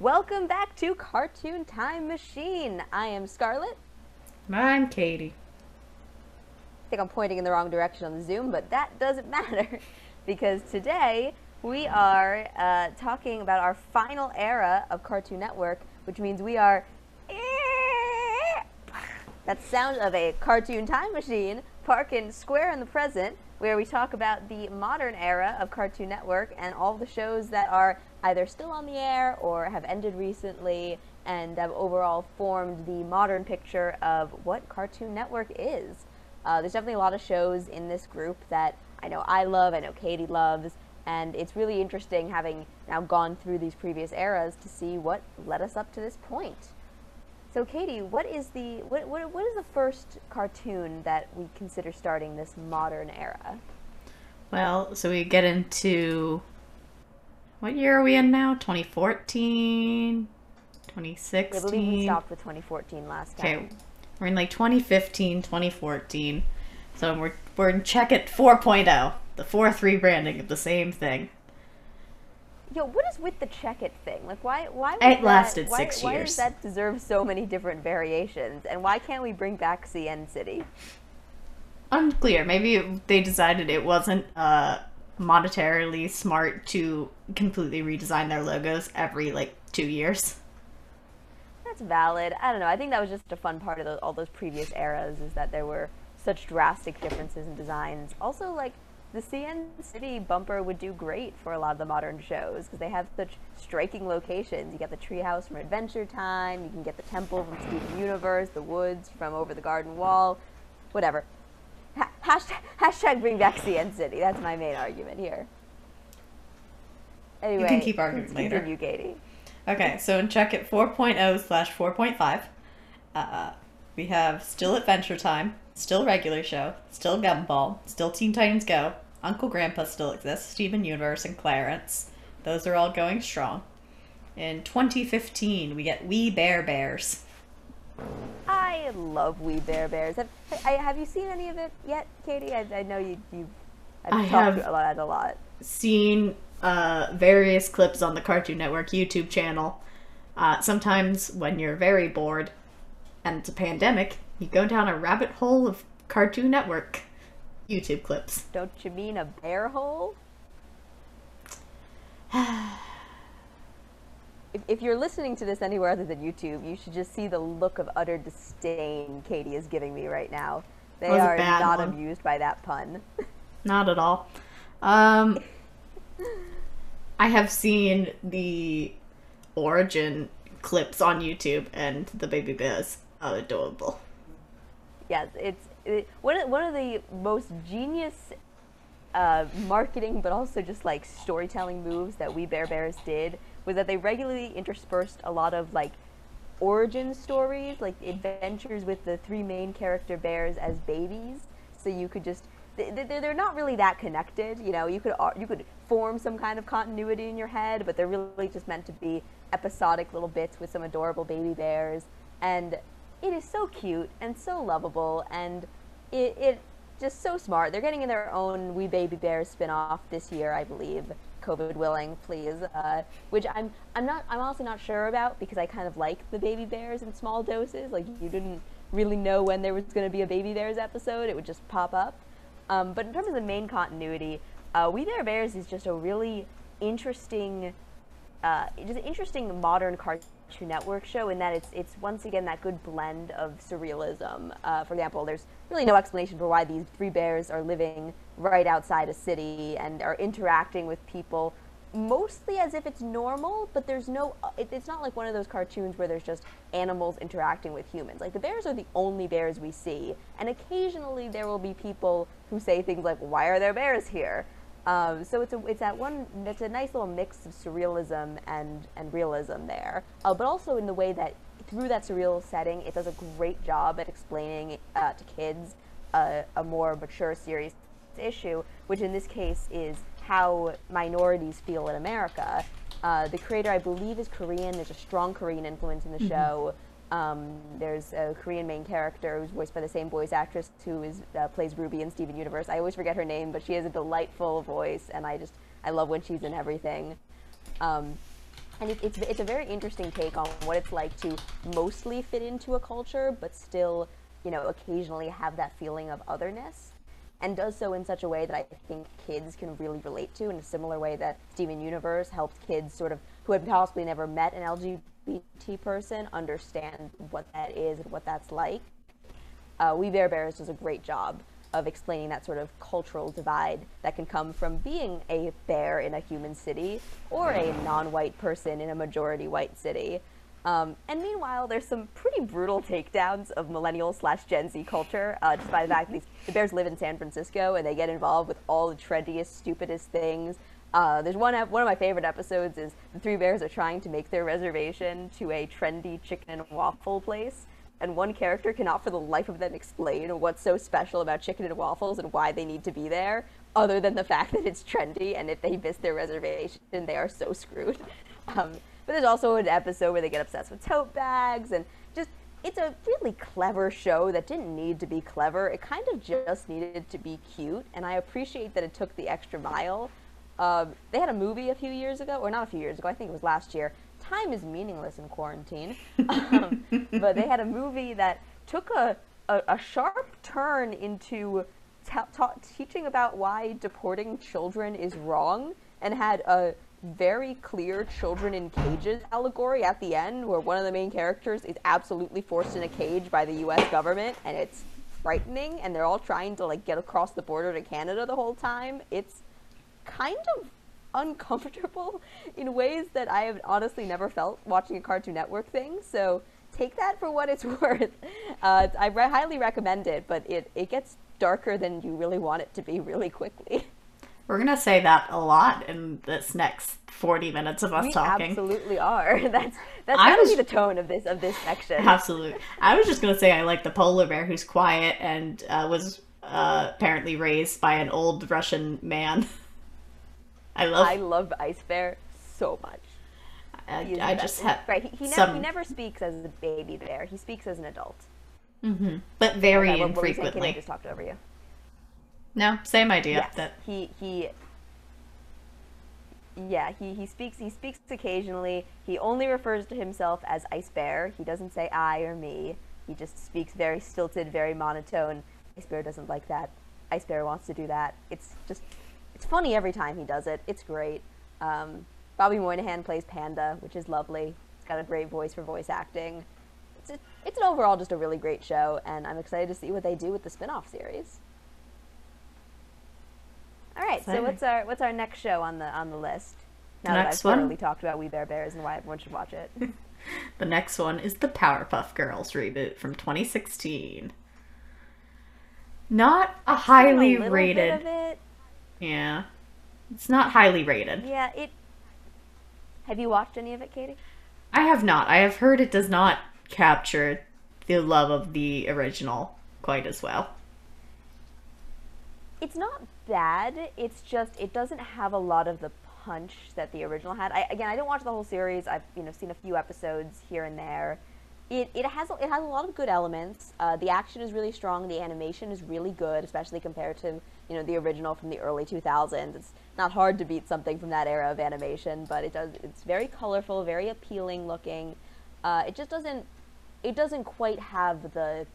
Welcome back to Cartoon Time Machine. I am Scarlett. I'm Katie. I think I'm pointing in the wrong direction on the Zoom, but that doesn't matter because today we are uh, talking about our final era of Cartoon Network, which means we are. That sound of a cartoon time machine parking square in the present, where we talk about the modern era of Cartoon Network and all the shows that are either still on the air or have ended recently and have overall formed the modern picture of what Cartoon Network is. Uh, there's definitely a lot of shows in this group that I know I love, I know Katie loves, and it's really interesting having now gone through these previous eras to see what led us up to this point. So, Katie, what is the what, what, what is the first cartoon that we consider starting this modern era? Well, so we get into what year are we in now? 2014, 2016. I believe we stopped with 2014 last time. Okay, we're in like 2015, 2014. So we're we're in Check It 4.0, the fourth rebranding of the same thing. Yo, what is with the check it thing? Like, why? Why? It that, lasted why, six why years. does that deserve so many different variations? And why can't we bring back CN City? Unclear. Maybe they decided it wasn't uh, monetarily smart to completely redesign their logos every like two years. That's valid. I don't know. I think that was just a fun part of all those previous eras is that there were such drastic differences in designs. Also, like the CN City bumper would do great for a lot of the modern shows because they have such striking locations. You get the treehouse from Adventure Time. You can get the temple from Steven Universe, the woods from Over the Garden Wall, whatever. Ha- hashtag, hashtag bring back CN City. That's my main argument here. Anyway, you can keep arguing later. Continue, Katie. Okay, so in Check It 4.0 slash 4.5, uh, we have still Adventure Time, still regular show, still Gumball, still Teen Titans Go, Uncle Grandpa still exists, Steven Universe, and Clarence. Those are all going strong. In 2015, we get We Bare Bears. I love We Bare Bears. Have, I, have you seen any of it yet, Katie? I, I know you. you I've I talked have. about it a lot. Seen uh, various clips on the Cartoon Network YouTube channel. Uh, sometimes when you're very bored and it's a pandemic, you go down a rabbit hole of Cartoon Network YouTube clips. Don't you mean a bear hole? if, if you're listening to this anywhere other than YouTube, you should just see the look of utter disdain Katie is giving me right now. They That was a are not one. amused by that pun. Not at all. Um, I have seen the origin clips on YouTube, and the baby bears are adorable. Yes, it's it, one of one of the most genius uh, marketing, but also just like storytelling moves that We Bare Bears did was that they regularly interspersed a lot of like origin stories, like adventures with the three main character bears as babies. So you could just they- they- they're not really that connected. You know, you could you could form some kind of continuity in your head, but they're really just meant to be episodic little bits with some adorable baby bears. And it is so cute and so lovable, and it, it just so smart. They're getting in their own We Baby Bears spin-off this year, I believe. COVID willing, please. Uh, which I'm I'm not I'm honestly not sure about because I kind of like the baby bears in small doses. Like you didn't really know when there was going to be a baby bears episode; it would just pop up. Um, but in terms of the main continuity, uh, We Bare Bears is just a really interesting uh, just an interesting modern Cartoon Network show in that it's it's once again that good blend of surrealism. Uh, for example, there's really no explanation for why these three bears are living right outside a city and are interacting with people mostly as if it's normal, but there's no. It, it's not like one of those cartoons where there's just animals interacting with humans. Like the bears are the only bears we see, and occasionally there will be people who say things like, "Why are there bears here?" Um, so it's a it's that one it's a nice little mix of surrealism and and realism there, uh, but also in the way that through that surreal setting, it does a great job at explaining uh, to kids uh, a more mature, serious issue, which in this case is how minorities feel in America. Uh, the creator, I believe, is Korean. There's a strong Korean influence in the show. Um, there's a Korean main character who's voiced by the same voice actress who is uh, plays Ruby in Steven Universe. I always forget her name, but she has a delightful voice, and I just I love when she's in everything. Um, and it, it's it's a very interesting take on what it's like to mostly fit into a culture, but still, you know, occasionally have that feeling of otherness, and does so in such a way that I think kids can really relate to, in a similar way that Steven Universe helped kids sort of who had possibly never met an LGBT person understand what that is and what that's like. Uh, we Bare Bears does a great job of explaining that sort of cultural divide that can come from being a bear in a human city or a non-white person in a majority white city. Um, and meanwhile, there's some pretty brutal takedowns of millennial slash Gen Z culture, uh, just by the fact that the Bears live in San Francisco and they get involved with all the trendiest, stupidest things. Uh, there's one one of my favorite episodes is the three bears are trying to make their reservation to a trendy chicken and waffle place, and one character cannot for the life of them explain what's so special about chicken and waffles and why they need to be there, other than the fact that it's trendy, and if they miss their reservation, they are so screwed. Um, but there's also an episode where they get obsessed with tote bags, and just it's a really clever show that didn't need to be clever. It kind of just needed to be cute, and I appreciate that it took the extra mile. Um, they had a movie a few years ago, or not a few years ago, I think it was last year, time is meaningless in quarantine. um, but they had a movie that took a, a, a sharp turn into ta- ta- teaching about why deporting children is wrong and had a very clear children in cages allegory at the end where one of the main characters is absolutely forced in a cage by the US government and it's frightening and they're all trying to like get across the border to Canada the whole time. It's kind of uncomfortable in ways that I have honestly never felt watching a Cartoon Network thing. So take that for what it's worth. Uh, I re- highly recommend it, but it, it gets darker than you really want it to be really quickly. We're gonna say that a lot in this next forty minutes of us we talking. absolutely are. That's that's I gonna was- be the tone of this of this section. Absolutely. I was just gonna say I like the polar bear who's quiet and uh, was uh, apparently raised by an old Russian man. I love. I love Ice Bear so much. I, I just have right. He, he, never, some, he never speaks as a baby bear. He speaks as an adult. but very Okay, what- what saying, Katie? I infrequently. just talked over you. No, same idea. Yes, That he he. Yeah, he, he speaks he speaks occasionally. He only refers to himself as Ice Bear. He doesn't say I or me. He just speaks very stilted, very monotone. Ice Bear doesn't like that. Ice Bear wants to do that. It's just it's funny every time he does it. It's great. Um, Bobby Moynihan plays Panda, which is lovely. He's got a great voice for voice acting. It's a, it's an overall just a really great show, and I'm excited to see what they do with the spin-off series. All right, so what's our what's our next show on the on the list? Now The that next I've thoroughly talked about We Bare Bears and why everyone should watch it. the next one is the Powerpuff Girls reboot from 2016. Not a highly A rated. it. Yeah, it's not highly rated. Yeah, it. Have you watched any of it, Katie? I have not. I have heard it does not capture the love of the original quite as well. It's not bad. It's just it doesn't have a lot of the punch that the original had. I, again, I didn't watch the whole series. I've you know seen a few episodes here and there. It, it has it has a lot of good elements. Uh, the action is really strong. The animation is really good, especially compared to you know the original from the early 2000s. It's not hard to beat something from that era of animation, but it does. It's very colorful, very appealing looking. Uh, it just doesn't it doesn't quite have the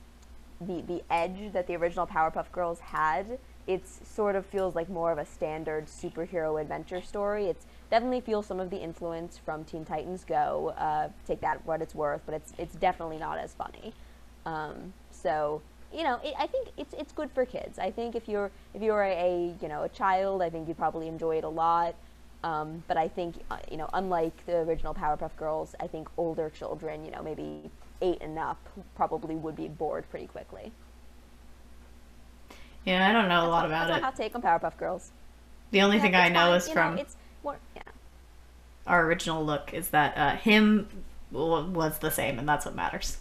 the the edge that the original Powerpuff Girls had. It's sort of feels like more of a standard superhero adventure story. It's definitely feels some of the influence from Teen Titans Go. Uh, take that what it's worth, but it's it's definitely not as funny. Um, so you know, it, I think it's it's good for kids. I think if you're if you're a, a you know a child, I think you'd probably enjoy it a lot. Um, but I think uh, you know, unlike the original Powerpuff Girls, I think older children, you know, maybe eight and up, probably would be bored pretty quickly. Yeah, I don't know a lot about That's it. my hot take on Powerpuff Girls. The only Yeah, thing I know fine, is you from it's more yeah. our original look is that uh, him was the same, and that's what matters.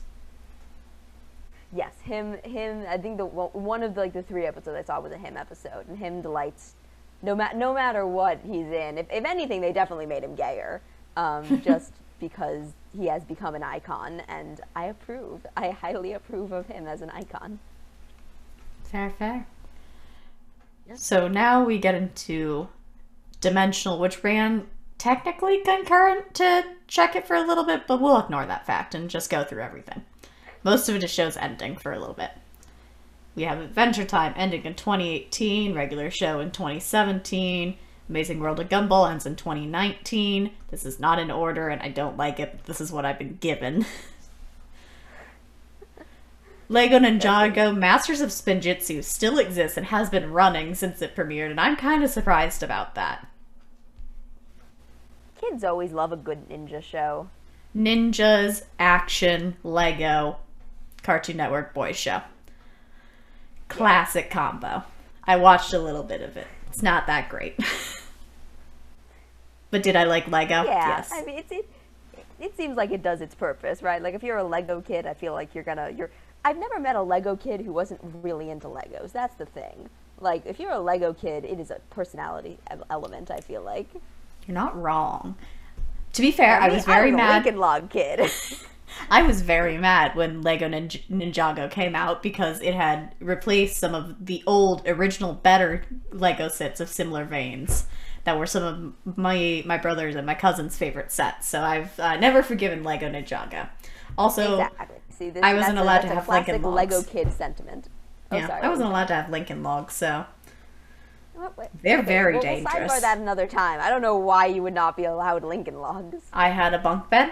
Yes, him him. I think the one one of the, like the three episodes I saw was a him episode, and him delights. No ma- no matter what he's in. If, if anything, they definitely made him gayer, um, just because he has become an icon, and I approve. I highly approve of him as an icon. Fair, fair. So now we get into Dimensional, which ran technically concurrent to check it for a little bit, but we'll ignore that fact and just go through everything. Most of it just shows ending for a little bit. We have Adventure Time ending in 2018, regular show in 2017. Amazing World of Gumball ends in 2019. This is not in order and I don't like it, but this is what I've been given. Lego Ninjago Masters of Spinjitzu still exists and has been running since it premiered, and I'm kind of surprised about that. Kids always love a good ninja show. Ninjas, action, Lego, Cartoon Network boys show. Classic combo. I watched a little bit of it. It's not that great. but did I like Lego? Yeah, Yes. I mean, it's, it, it seems like it does its purpose, right? Like if you're a Lego kid, I feel like you're gonna you're. I've never met a Lego kid who wasn't really into Legos. That's the thing. Like if you're a Lego kid, it is a personality element. I feel like. You're not wrong. To be fair, I Me, was very a mad. Lincoln Log kid. I was very mad when Lego Ninj- Ninjago came out because it had replaced some of the old, original, better Lego sets of similar veins that were some of my my brother's and my cousin's favorite sets. So I've uh, never forgiven Lego Ninjago. Also, exactly. See, this, I wasn't that's a- allowed to have Lincoln classic Lego kid sentiment. Oh, yeah, sorry. I wasn't allowed to have Lincoln Logs, so What- what- They're very we'll, dangerous. We'll sidebar that another time. I don't know why you would not be allowed Lincoln Logs. I had a bunk bed.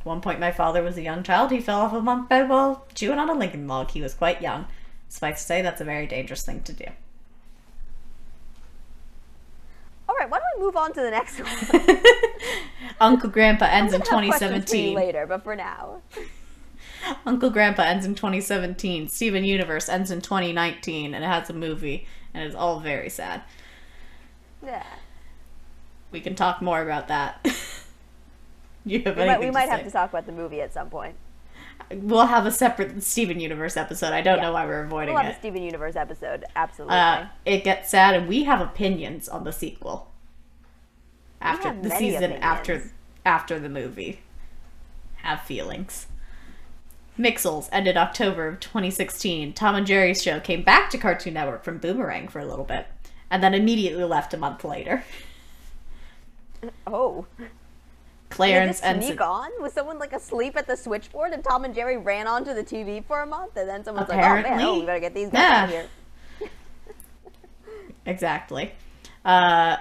At one point, my father was a young child. He fell off a bunk bed while chewing on a Lincoln log. He was quite young. Suffice to say, that's a very dangerous thing to do. All right, why don't we move on to the next one? Uncle Grandpa ends in I'm gonna have questions for you 2017. later, but for now. Uncle Grandpa ends in 2017. Steven Universe ends in 2019, and it has a movie, and it's all very sad. Yeah. We can talk more about that. you have We might, we might to have say? to talk about the movie at some point. We'll have a separate Steven Universe episode. I don't Yeah. know why we're avoiding We'll have it. a Steven Universe episode, absolutely. Uh, it gets sad, and we have opinions on the sequel. After have the season, after after the movie, have feelings. Mixels ended October of 2016. Tom and Jerry's show came back to Cartoon Network from Boomerang for a little bit, and then immediately left a month later. oh. Did Clarence and sneak on? Was someone like asleep at the switchboard and Tom and Jerry ran onto the TV for a month and then someone's like, oh man, Apparently. oh, we better get these guys out of here. Exactly. Uh,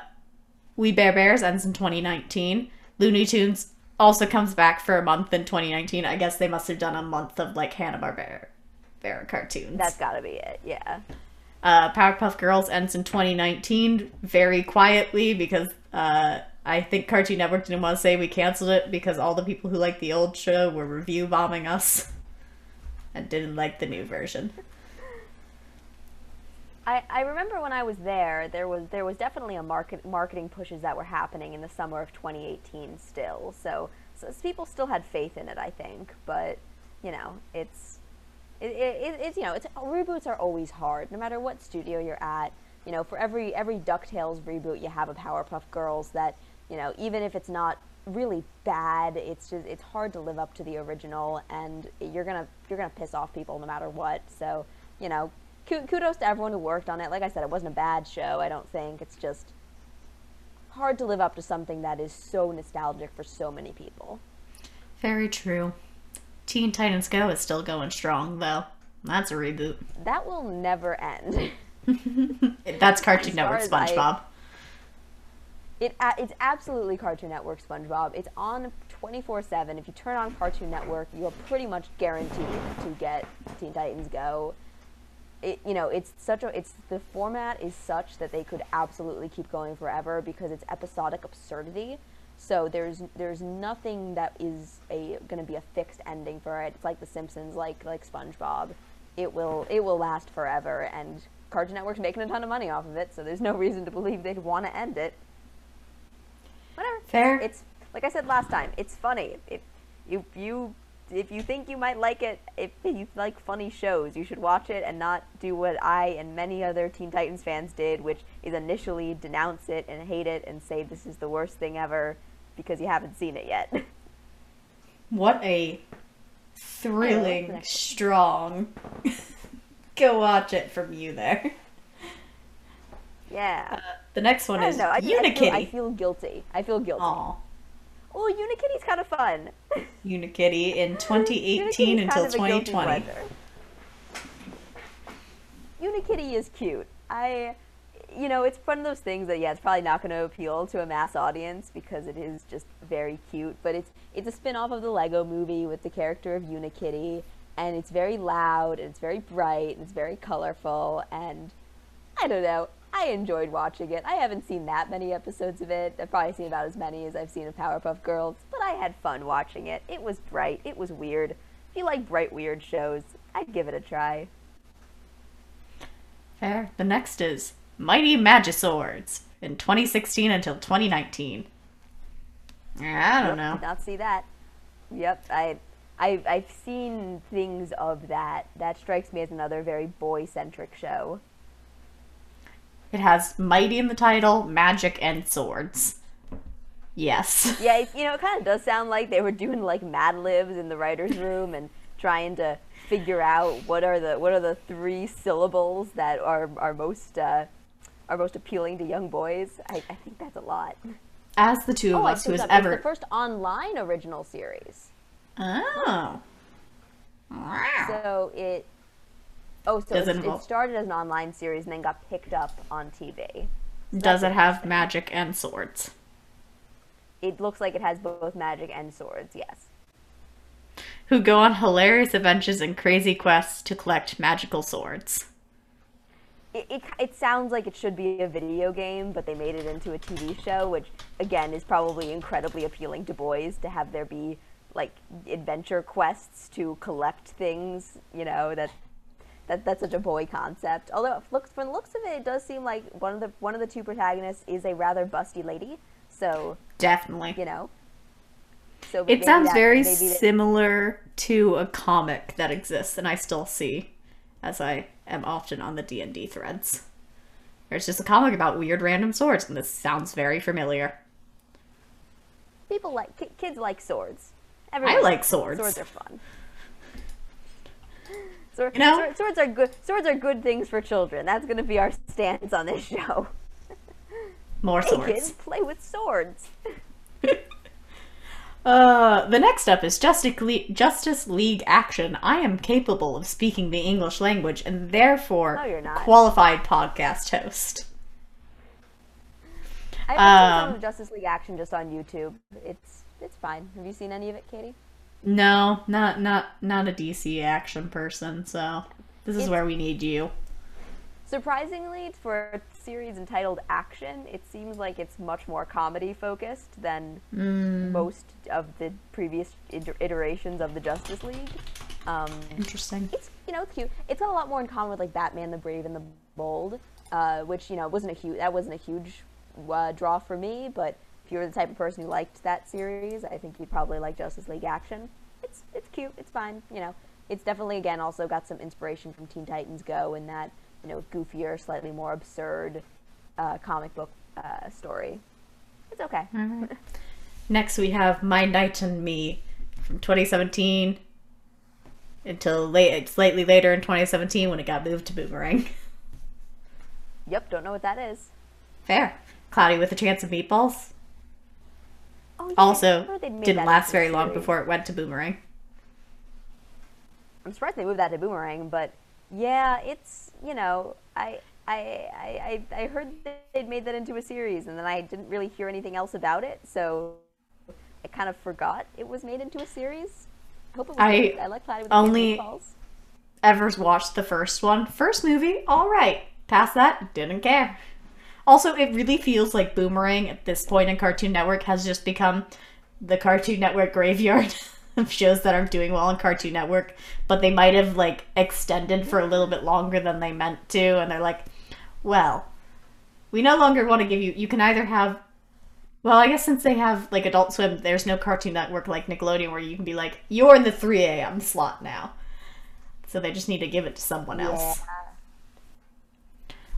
we Bare Bears ends in 2019. Looney Tunes also comes back for a month in 2019. I guess they must have done a month of like Hanna Barbera cartoons. That's gotta be it, yeah. uh, Powerpuff Girls ends in 2019 very quietly because uh, I think Cartoon Network didn't want to say we canceled it because all the people who liked the old show were review bombing us and didn't like the new version. I, I remember when I was there, there was there was definitely a market marketing pushes that were happening in the summer of 2018 still. So, so people still had faith in it, I think. But you know, it's it, it, it's you know, it's reboots are always hard, no matter what studio you're at. You know, for every every Ducktales reboot, you have a Powerpuff Girls that you know, even if it's not really bad, it's just it's hard to live up to the original, and you're gonna you're gonna piss off people no matter what. So you know, kudos to everyone who worked on it. Like I said, it wasn't a bad show. I don't think it's just hard to live up to something that is so nostalgic for so many people. Very true. Teen Titans Go is still going strong though. That's a reboot. That will never end. That's Cartoon Network as I- SpongeBob. It it's absolutely Cartoon Network SpongeBob. It's on 24/7. If you turn on Cartoon Network, you're pretty much guaranteed to get Teen Titans Go. It you know it's such a it's the format is such that they could absolutely keep going forever because it's episodic absurdity. So there's there's nothing that is a going to be a fixed ending for it. It's like The Simpsons, like like SpongeBob. It will it will last forever, and Cartoon Network's making a ton of money off of it. So there's no reason to believe they'd want to end it whatever. Fair. It's like I said last time. It's funny. If you you if you think you might like it, if you like funny shows, you should watch it and not do what I and many other Teen Titans fans did, which is initially denounce it and hate it and say this is the worst thing ever because you haven't seen it yet. What a thrilling, strong. Go watch it from you there. Yeah. Uh, the next one I is know. I, I, feel, I feel guilty. I feel guilty. Aw. Oh, Unikitty's kind of fun. Unikitty in 2018 until kind of 2020. pleasure. Unikitty is cute. I, you know, it's one of those things that yeah, it's probably not going to appeal to a mass audience because it is just very cute. But it's it's a spin-off of the Lego Movie with the character of Unikitty, and it's very loud and it's very bright and it's very colorful and I don't know. I enjoyed watching it. I haven't seen that many episodes of it. I've probably seen about as many as I've seen of Powerpuff Girls, but I had fun watching it. It was bright. It was weird. If you like bright, weird shows, I'd give it a try. Fair. The next is Mighty Magiswords in 2016 until 2019. I don't know. Did not see that. Yep, I, I, I've seen things of that. That strikes me as another very boy-centric show. It has mighty in the title, magic, and swords. Yes. Yeah, it, you know, it kind of does sound like they were doing like Mad Libs in the writers' room and trying to figure out what are the what are the three syllables that are are most uh, are most appealing to young boys. I, I think that's a lot. As the two of Oh, us who has up. It's ever. the first online original series. Oh. Wow. So it. Oh, so it, it started as an online series and then got picked up on TV. Does it have magic and swords? It looks like it has both magic and swords. Yes. Who go on hilarious adventures and crazy quests to collect magical swords. It, it, it sounds like it should be a video game, but they made it into a TV show, which again is probably incredibly appealing to boys to have there be like adventure quests to collect things. You know that that that's such a boy concept. Although looks from the looks of it, it does seem like one of the one of the two protagonists is a rather busty lady. So Definitely. you know. So It sounds that- very maybe that- similar to a comic that exists and I still see as I am often on the D&D threads. There's just a comic about weird random swords and this sounds very familiar. people like ki- kids like swords. I like swords. Swords are fun. Sword, You know? sword- swords are good. Swords are good things for children. That's going to be our stance on this show. More Hey swords. kids, play with swords. Uh, the next up is Justice League, Justice League Action. I am capable of speaking the English language and therefore No, you're not. qualified podcast host. I've seen some Um, of Justice League action just on YouTube. It's it's fine. Have you seen any of it, Katie? No, not not not a DC action person, so this is It's- where we need you. Surprisingly, for a series entitled Action, it seems like it's much more comedy focused than Mm. most of the previous iterations of the Justice League. Um, Interesting. it's you know it's cute. It's got a lot more in common with like Batman the Brave and the Bold, uh, which you know wasn't a huge that wasn't a huge uh, draw for me. But if you were the type of person who liked that series, I think you'd probably like Justice League Action. It's it's cute. It's fine. You know, it's definitely again also got some inspiration from Teen Titans Go in that you know goofier, slightly more absurd uh, comic book uh, story. It's okay. Right. Next, we have My Knight and Me from 2017 until late, slightly later in 2017 when it got moved to Boomerang. Yep. Don't know what that is. Fair. Cloudy with a Chance of Meatballs. Oh, yeah, Also, heard they'd made didn't last very long before it went to Boomerang. I'm surprised they moved that to Boomerang, but yeah, it's you know, I I I I, heard they'd made that into a series, and then I didn't really hear anything else about it, so I kind of forgot it was made into a series. I hope it was. I. I like only- the Balls. Ever watched the first one? First movie, all right. Past that, didn't care. Also, it really feels like Boomerang at this point in Cartoon Network has just become the Cartoon Network graveyard of shows that aren't doing well on Cartoon Network, but they might have like extended for a little bit longer than they meant to, and they're like, well, we no longer want to give you. You can either have. Well, I guess since they have like Adult Swim, there's no Cartoon Network like Nickelodeon where you can be like, you're in the 3 a.m. slot now. So they just need to give it to someone else.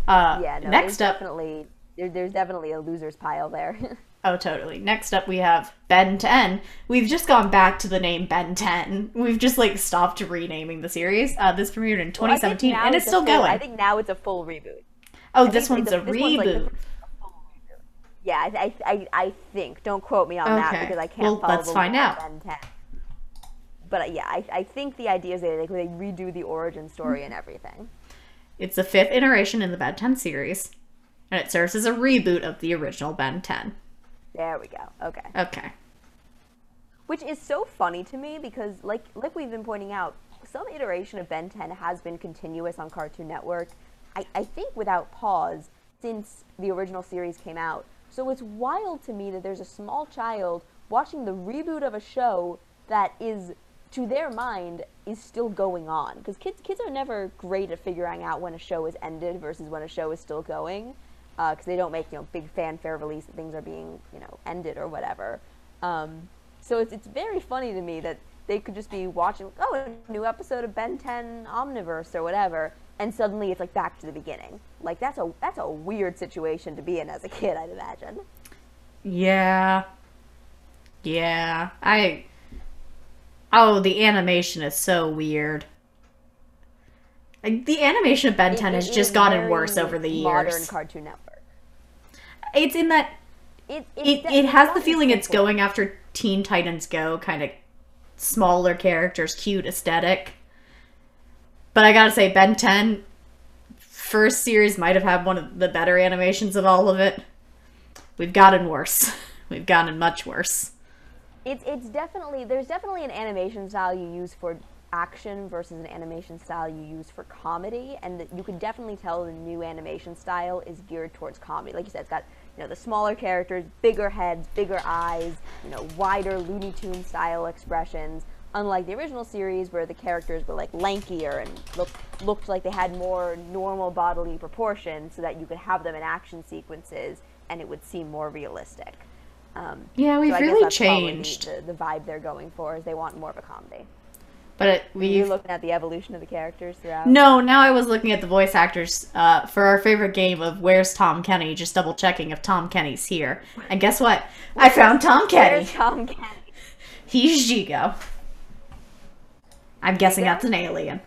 Uh, Yeah, no, next up, definitely there, there's definitely a losers pile there. oh totally. Next up, we have Ben 10. We've just gone back to the name Ben 10. We've just like stopped renaming the series. Uh, this premiered in Well, I think 2017, now and it's a still full- going. I think now it's a full reboot. Oh, I this one's the- a this one's, like, the reboot. reboot. Yeah, I, I, I, think. Don't quote me on that because I can't Well, follow let's the find out. Ben 10. But uh, yeah, I, I think the idea is that like, they redo the origin story and everything. It's the fifth iteration in the Ben 10 series, and it serves as a reboot of the original Ben 10. There we go. Okay. Okay. Which is so funny to me because, like, like we've been pointing out, some iteration of Ben 10 has been continuous on Cartoon Network. I, I think without pause since the original series came out. So it's wild to me that there's a small child watching the reboot of a show that is, to their mind, is still going on. Because kids kids are never great at figuring out when a show is ended versus when a show is still going. Because they don't make you know big fanfare release that things are being you know ended or whatever. Um, so it's, it's very funny to me that they could just be watching, oh, a new episode of Ben 10 Omniverse or whatever, and suddenly it's like back to the beginning. Like that's a that's a weird situation to be in as a kid, I'd imagine. Yeah. Yeah. I. Oh, the animation is so weird. Like, the animation of Ben 10 has just gotten worse over the years. Modern. Cartoon Network. It's in that It it, it's it has the feeling it's going after Teen Titans Go, kind of smaller characters, cute aesthetic. But I gotta say, Ben 10 first series might have had one of the better animations of all of it. We've gotten worse. We've gotten much worse. It's it's definitely there's definitely an animation style you use for action versus an animation style you use for comedy, and that you can definitely tell the new animation style is geared towards comedy. Like you said, it's got you know the smaller characters, bigger heads, bigger eyes, you know wider Looney Tune style expressions. Unlike the original series, where the characters were like lankier and looked looked like they had more normal bodily proportions, so that you could have them in action sequences and it would seem more realistic. Um, Yeah, we've so really changed. The, the, vibe they're going for is they want more of a comedy. But You're we've looking at the evolution of the characters throughout. No, now I was looking at the voice actors uh, for our favorite game of Where's Tom Kenny, just double checking if Tom Kenny's here. And guess what? I found Tom Kenny. Where's Tom Kenny? He's Jigo. I'm guessing Jigo? that's an alien.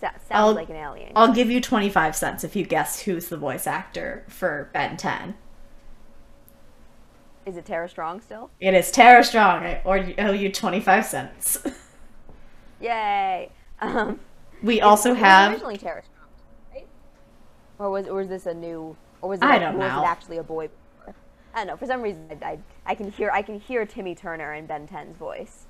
So, sounds I'll- like an alien. I'll give you 25 cents if you guess who's the voice actor for Ben 10. Is it Tara Strong still? It is Tara Strong. I owe you 25 cents. Yay! Um, We also it was have. originally Tara Strong, right? Or was or was this a new? Or was it, I don't or was know. it actually a boy? before? I don't know. For some reason, I, I, I can hear I can hear Timmy Turner in Ben 10's voice.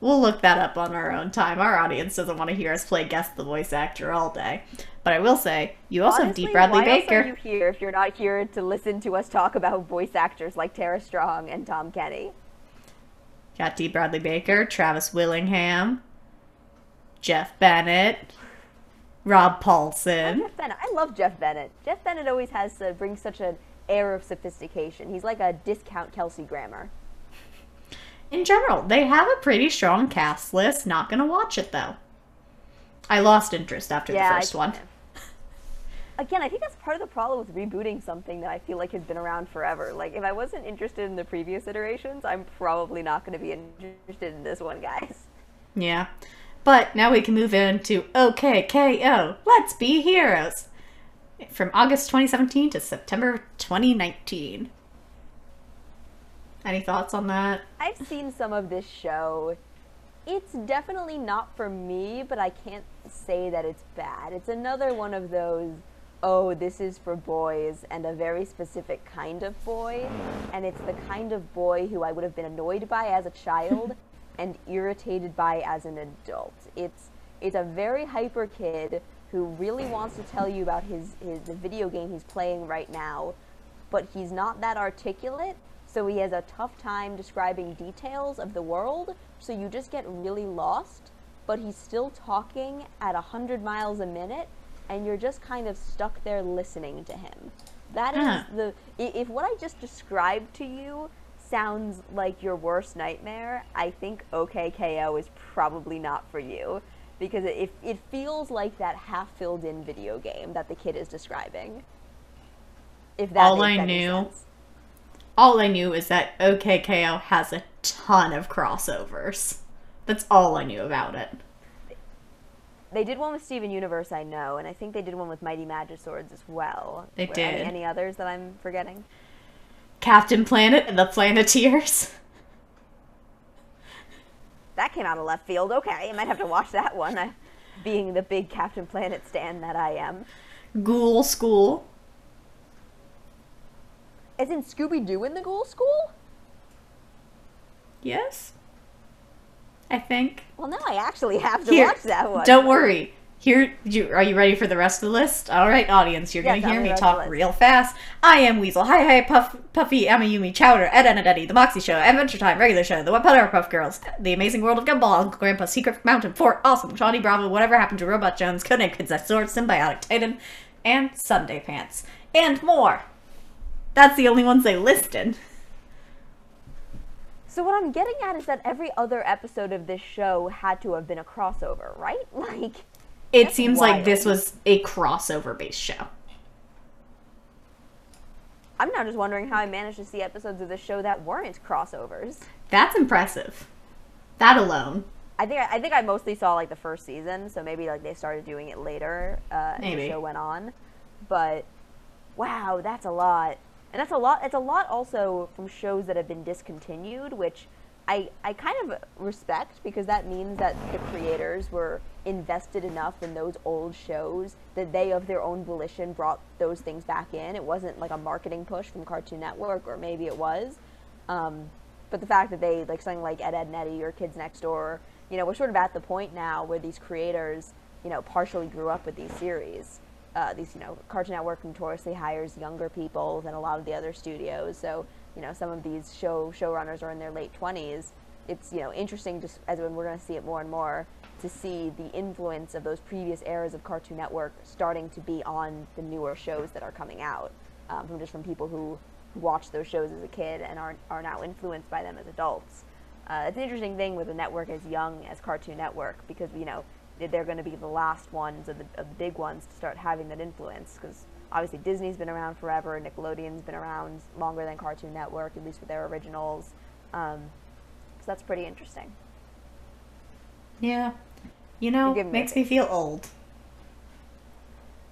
We'll look that up on our own time. Our audience doesn't want to hear us play guess the voice actor all day. But I will say, you also Honestly, have D. Bradley why Baker. else are you here if you're not here to listen to us talk about voice actors like Tara Strong and Tom Kenny? Got D. Bradley Baker, Travis Willingham, Jeff Bennett, Rob Oh, Paulson. Jeff Bennett. I love Jeff Bennett. Jeff Bennett always has uh, to bring such an air of sophistication. He's like a discount Kelsey Grammer. In general, they have a pretty strong cast list. Not gonna watch it though. I lost interest after Yeah, the I- first one. Again, I think that's part of the problem with rebooting something that I feel like has been around forever. Like, if I wasn't interested in the previous iterations, I'm probably not going to be interested in this one, guys. Yeah. But now we can move into OKKO. Let's be heroes. From August 2017 to September 2019. Any thoughts on that? I've seen some of this show. It's definitely not for me, but I can't say that it's bad. It's another one of those, oh, this is for boys and a very specific kind of boy. And it's the kind of boy who I would have been annoyed by as a child and irritated by as an adult. It's it's a very hyper kid who really wants to tell you about his, his the video game he's playing right now, but he's not that articulate, so he has a tough time describing details of the world, so you just get really lost, but he's still talking at 100 miles a minute, and you're just kind of stuck there listening to him. That is Huh. the if what I just described to you sounds like your worst nightmare, I think OK K.O. is probably not for you because it it, it feels like that half filled in video game that the kid is describing. If that All makes I knew sense. All I knew is that OK K.O. has a ton of crossovers. That's all I knew about it. They did one with Steven Universe, I know, and I think they did one with Mighty Magiswords as well. They Were- any- did. Any others that I'm forgetting? Captain Planet and the Planeteers. That came out of left field. Okay, I might have to watch that one. I, being the big Captain Planet stan that I am. Ghoul School. In Scooby Doo in the Ghoul School? Yes? I think. Well, now I actually have to Here, watch that one. don't worry. Here, you, are you ready for the rest of the list? All right, audience, you're Yeah, gonna hear me me the rest of the talk real fast. I am Weasel. Hi, hi, Puff, Puffy, AmiYumi, Chowder, Ed, Ed, Ed, Eddy, The Moxy Show, Adventure Time, Regular Show, The Powerpuff Girls, The Amazing World of Gumball, Uncle Grandpa, Secret Mountain, Fort, Awesome, Johnny Bravo, Whatever Happened to Robot Jones, Codename Princess Sword, Sym-Bionic Titan, and Sunday Pants, and more. That's the only ones they listed. So what I'm getting at is that every other episode of this show had to have been a crossover, right? Like, It seems like this was a crossover based show. I'm now just wondering how I managed to see episodes of this show that weren't crossovers. That's impressive. That alone. I think I, think I mostly saw like the first season, so maybe like they started doing it later uh, as Maybe. the show went on. But wow, that's a lot, and that's a lot. It's a lot also from shows that have been discontinued, which I I kind of respect because that means that the creators were invested enough in those old shows that they of their own volition brought those things back in. It wasn't like a marketing push from Cartoon Network, or maybe it was. Um, but the fact that they like something like Ed Ed and Eddy or Kids Next Door, you know, we're sort of at the point now where these creators, you know, partially grew up with these series. Uh, these, you know, Cartoon Network notoriously hires younger people than a lot of the other studios. So, you know, some of these show showrunners are in their late twenties. It's you know interesting just as when we're going to see it more and more to see the influence of those previous eras of Cartoon Network starting to be on the newer shows that are coming out um, from just from people who, watched those shows as a kid and are, are now influenced by them as adults. Uh, it's an interesting thing with a network as young as Cartoon Network because you know they're going to be the last ones of the, of the big ones to start having that influence because obviously Disney's been around forever, Nickelodeon's been around longer than Cartoon Network, at least with their originals. Um, so that's pretty interesting. Yeah. You know, me makes me feel old.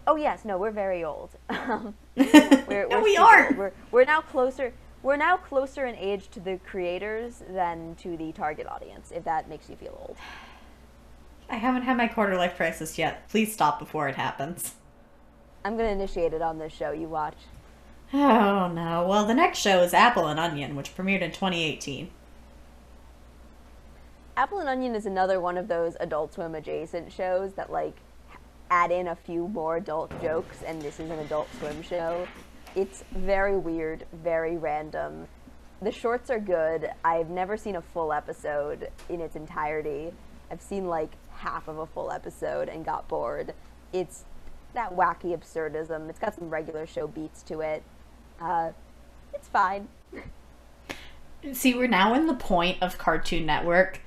Oh yes, no, we're very old. Um, we're, we're we aren't. old. We're, we're now closer. We're now closer in age to the creators than to the target audience. If that makes you feel old. I haven't had my quarter life crisis yet. Please stop before it happens. I'm gonna initiate it on this show. You watch. Oh no. Well, the next show is Apple and Onion, which premiered in 2018. Apple and Onion is another one of those Adult Swim adjacent shows that like add in a few more adult jokes, and this is an Adult Swim show. It's very weird, very random. The shorts are good. I've never seen a full episode in its entirety. I've seen like half of a full episode and got bored. It's that wacky absurdism. It's got some regular show beats to it. Uh, it's fine. See, we're now in the point of Cartoon Network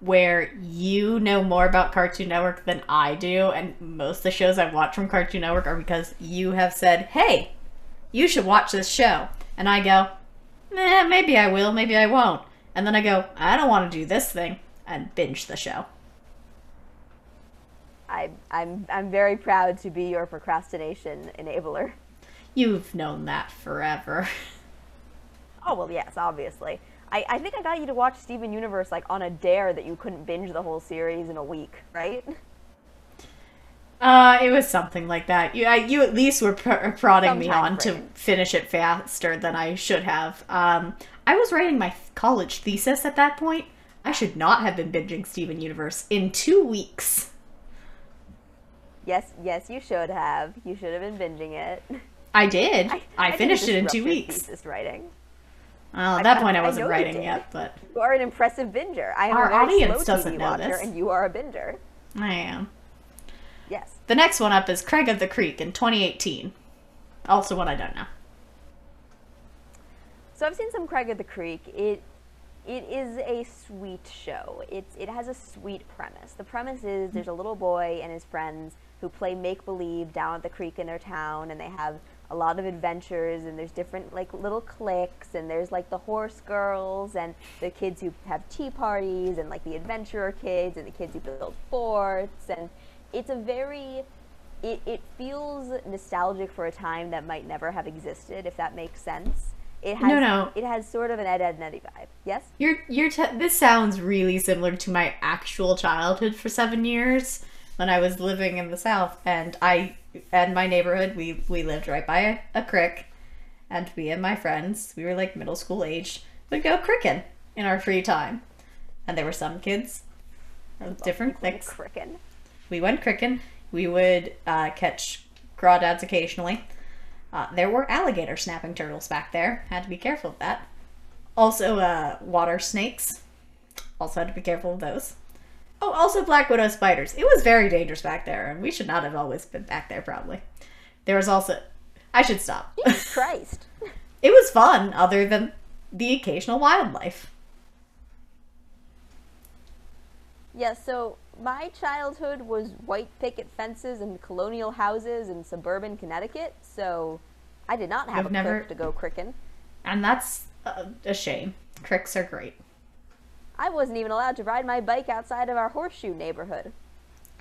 where you know more about Cartoon Network than I do, and most of the shows I watch from Cartoon Network are because you have said, hey, you should watch this show. And I go, eh, maybe I will, maybe I won't. And then I go, I don't want to do this thing, and binge the show. I, I'm I'm very proud to be your procrastination enabler. You've known that forever. Oh well, yes, obviously. I, I think I got you to watch Steven Universe like on a dare that you couldn't binge the whole series in a week, right? Uh, it was something like that. You, I, you at least were pr- prodding Some me on to finish it faster than I should have. Um, I was writing my college thesis at that point. I should not have been binging Steven Universe in two weeks. Yes, yes, you should have. You should have been binging it. I did. I, didn't finished it in two weeks. Thesis writing. Well, at that I- point, I I wasn't writing yet, but You are an impressive binger. I am Our audience doesn't TV know this. and you are a binger. I am. Yes. The next one up is Craig of the Creek in 2018. Also, one I don't know. So I've seen some Craig of the Creek. It it is a sweet show. It's it has a sweet premise. The premise is there's a little boy and his friends who play make believe down at the creek in their town, and they have a lot of adventures. And there's different like little cliques, and there's like the horse girls and the kids who have tea parties, and like the adventurer kids and the kids who build forts, and it's a very it, it feels nostalgic for a time that might never have existed, if that makes sense. It has No, no. it has sort of an Ed Ed and vibe. Yes? You're you're te- this sounds really similar to my actual childhood for 7 years when I was living in the south and I and my neighborhood we we lived right by a, a creek and me and my friends, we were like middle school age, would go cricking in our free time. And there were some kids of different cliques. Cricken. We went cricking. We would uh, catch crawdads occasionally. Uh, there were alligator snapping turtles back there. Had to be careful of that. Also, uh, water snakes. Also had to be careful of those. Oh, also black widow spiders. It was very dangerous back there, and we should not have always been back there. Probably. There was also. I should stop. Jesus Christ. it was fun, other than the occasional wildlife. Yeah, so my childhood was white picket fences and colonial houses in suburban Connecticut, so I did not have You've a never- crick to go cricking. And that's a shame. Cricks are great. I wasn't even allowed to ride my bike outside of our horseshoe neighborhood.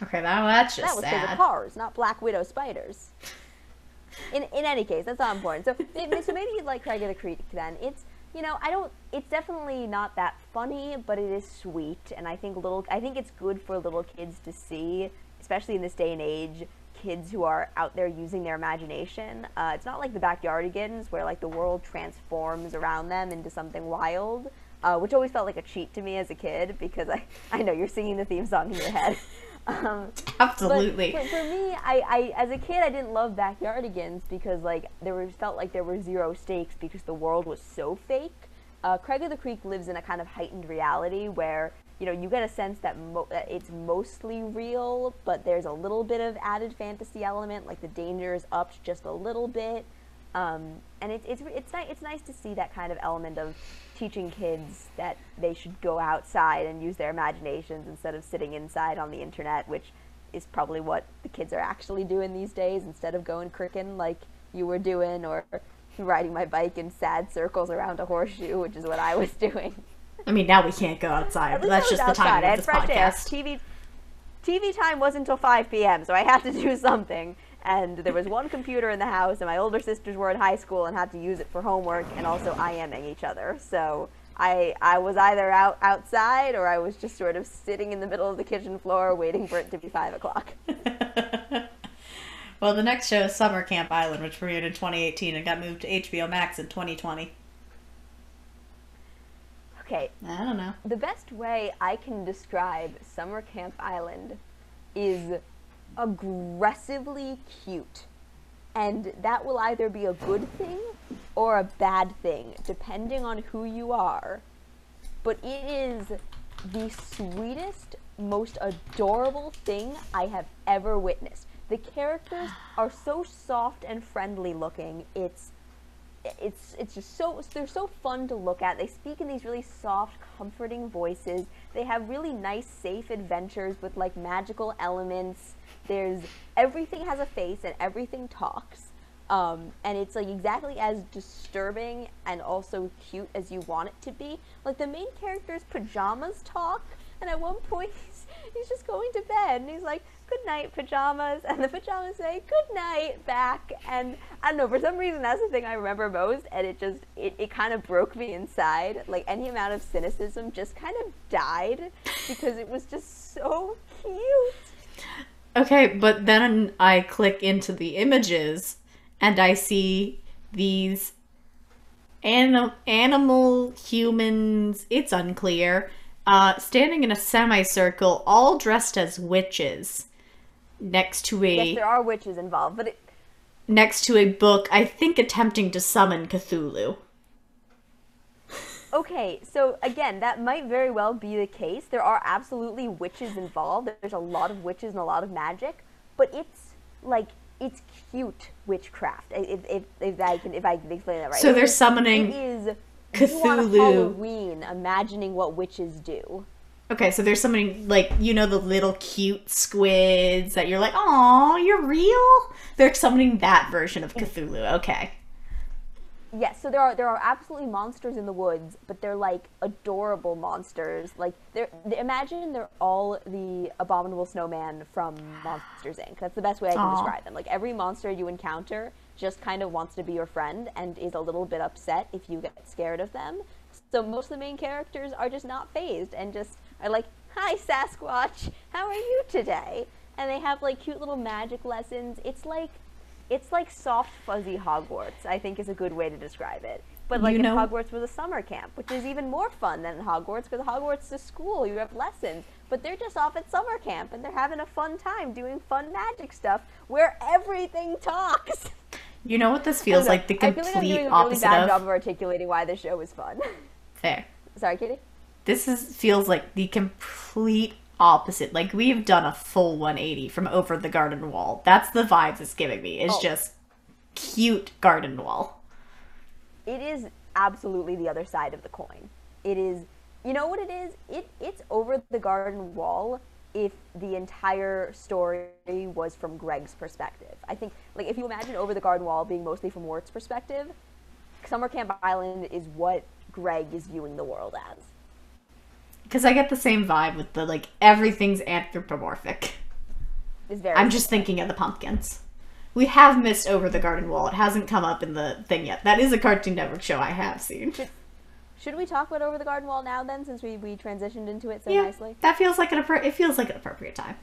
Okay, now that's just That was because of cars, not black widow spiders. In in any case, that's not important. So, so maybe you'd like Craig of the Creek then. It's you know I don't. It's definitely not that funny, but it is sweet, and I think little. I think it's good for little kids to see, especially in this day and age. Kids who are out there using their imagination. Uh, it's not like the Backyardigans, where like the world transforms around them into something wild, uh, which always felt like a cheat to me as a kid because I I know you're singing the theme song in your head. Um, Absolutely. but for, for me, I, I as a kid I didn't love Backyardigans because like there was felt like there were zero stakes because the world was so fake. Uh, Craig of the Creek lives in a kind of heightened reality where you know you get a sense that, mo- that it's mostly real, but there's a little bit of added fantasy element, like the danger is upped just a little bit. Um, and it's it's it's nice it's nice to see that kind of element of teaching kids that they should go outside and use their imaginations instead of sitting inside on the internet, which is probably what the kids are actually doing these days instead of going cricking like you were doing or riding my bike in sad circles around a horseshoe, which is what I was doing. I mean, now we can't go outside, that's just the time of this air. podcast. TV, TV time wasn't until 5 p.m., so I had to do something. And there was one computer in the house, and my older sisters were in high school and had to use it for homework and also IMing each other. So I, I was either out outside or I was just sort of sitting in the middle of the kitchen floor waiting for it to be 5 o'clock. well, the next show is Summer Camp Island, which premiered in 2018 and got moved to HBO Max in 2020. Okay, I don't know. the best way I can describe Summer Camp Island is aggressively cute. And that will either be a good thing or a bad thing, depending on who you are. But it is the sweetest, most adorable thing I have ever witnessed. The characters are so soft and friendly looking. It's it's it's just so they're so fun to look at. They speak in these really soft, comforting voices. They have really nice, safe adventures with like magical elements. There's everything has a face and everything talks. Um, and it's like exactly as disturbing and also cute as you want it to be. Like the main character's pajamas talk, and at one point he's, he's just going to bed and he's like, "Good night, pajamas," and the pajamas say, "Good night" back. And I don't know for some reason that's the thing I remember most, and it just it, it kind of broke me inside. Like any amount of cynicism just kind of died because it was just so cute. Okay, but then I click into the images and I see these anim- animal humans, it's unclear, uh, standing in a semicircle, all dressed as witches, next to a Yes, there are witches involved, but it, next to a book, I think attempting to summon Cthulhu. Okay, so again, that might very well be the case. There are absolutely witches involved. There's a lot of witches and a lot of magic, but it's like it's cute witchcraft. If if, if I can if I can explain that right. So they're summoning It is Cthulhu. Halloween, imagining what witches do. Okay, so there's somebody like you know the little cute squids that you're like, oh, you're real. They're summoning that version of Cthulhu. Okay. Yes, so there are there are absolutely monsters in the woods, but they're like adorable monsters. Like they're they, imagine they're all the abominable snowman from Monsters Inc. That's the best way I can Aw. describe them. Like every monster you encounter just kind of wants to be your friend and is a little bit upset if you get scared of them. So most of the main characters are just not phased and just are like, "Hi Sasquatch, how are you today?" And they have like cute little magic lessons. It's like it's like soft fuzzy Hogwarts, I think is a good way to describe it. But like You if Hogwarts was a summer camp, which is even more fun than Hogwarts because Hogwarts is a school, you have lessons. But they're just off at summer camp and they're having a fun time doing fun magic stuff where everything talks. You know what this feels like? The I feel like I'm complete doing a really bad of. job of articulating why this show is fun. Fair. Sorry, Katie? This is feels like the complete opposite. Like we've done a full 180 from over the garden wall. That's the vibes it's giving me. It's Oh. just cute garden wall. it is absolutely the other side of the coin. It is, you know what it is? It it's over the garden wall if the entire story was from Greg's perspective. I think, like, if you imagine over the garden wall being mostly from Wirt's perspective, Summer Camp Island is what Greg is viewing the world as. Because I get the same vibe with the like everything's anthropomorphic. Is very. I'm just thinking of the pumpkins. We have missed over the garden wall. It hasn't come up in the thing yet. That is a Cartoon Network show I have seen. Should we talk about over the garden wall now then, since we we transitioned into it so yeah, nicely? that feels like an appro- it feels like an appropriate time.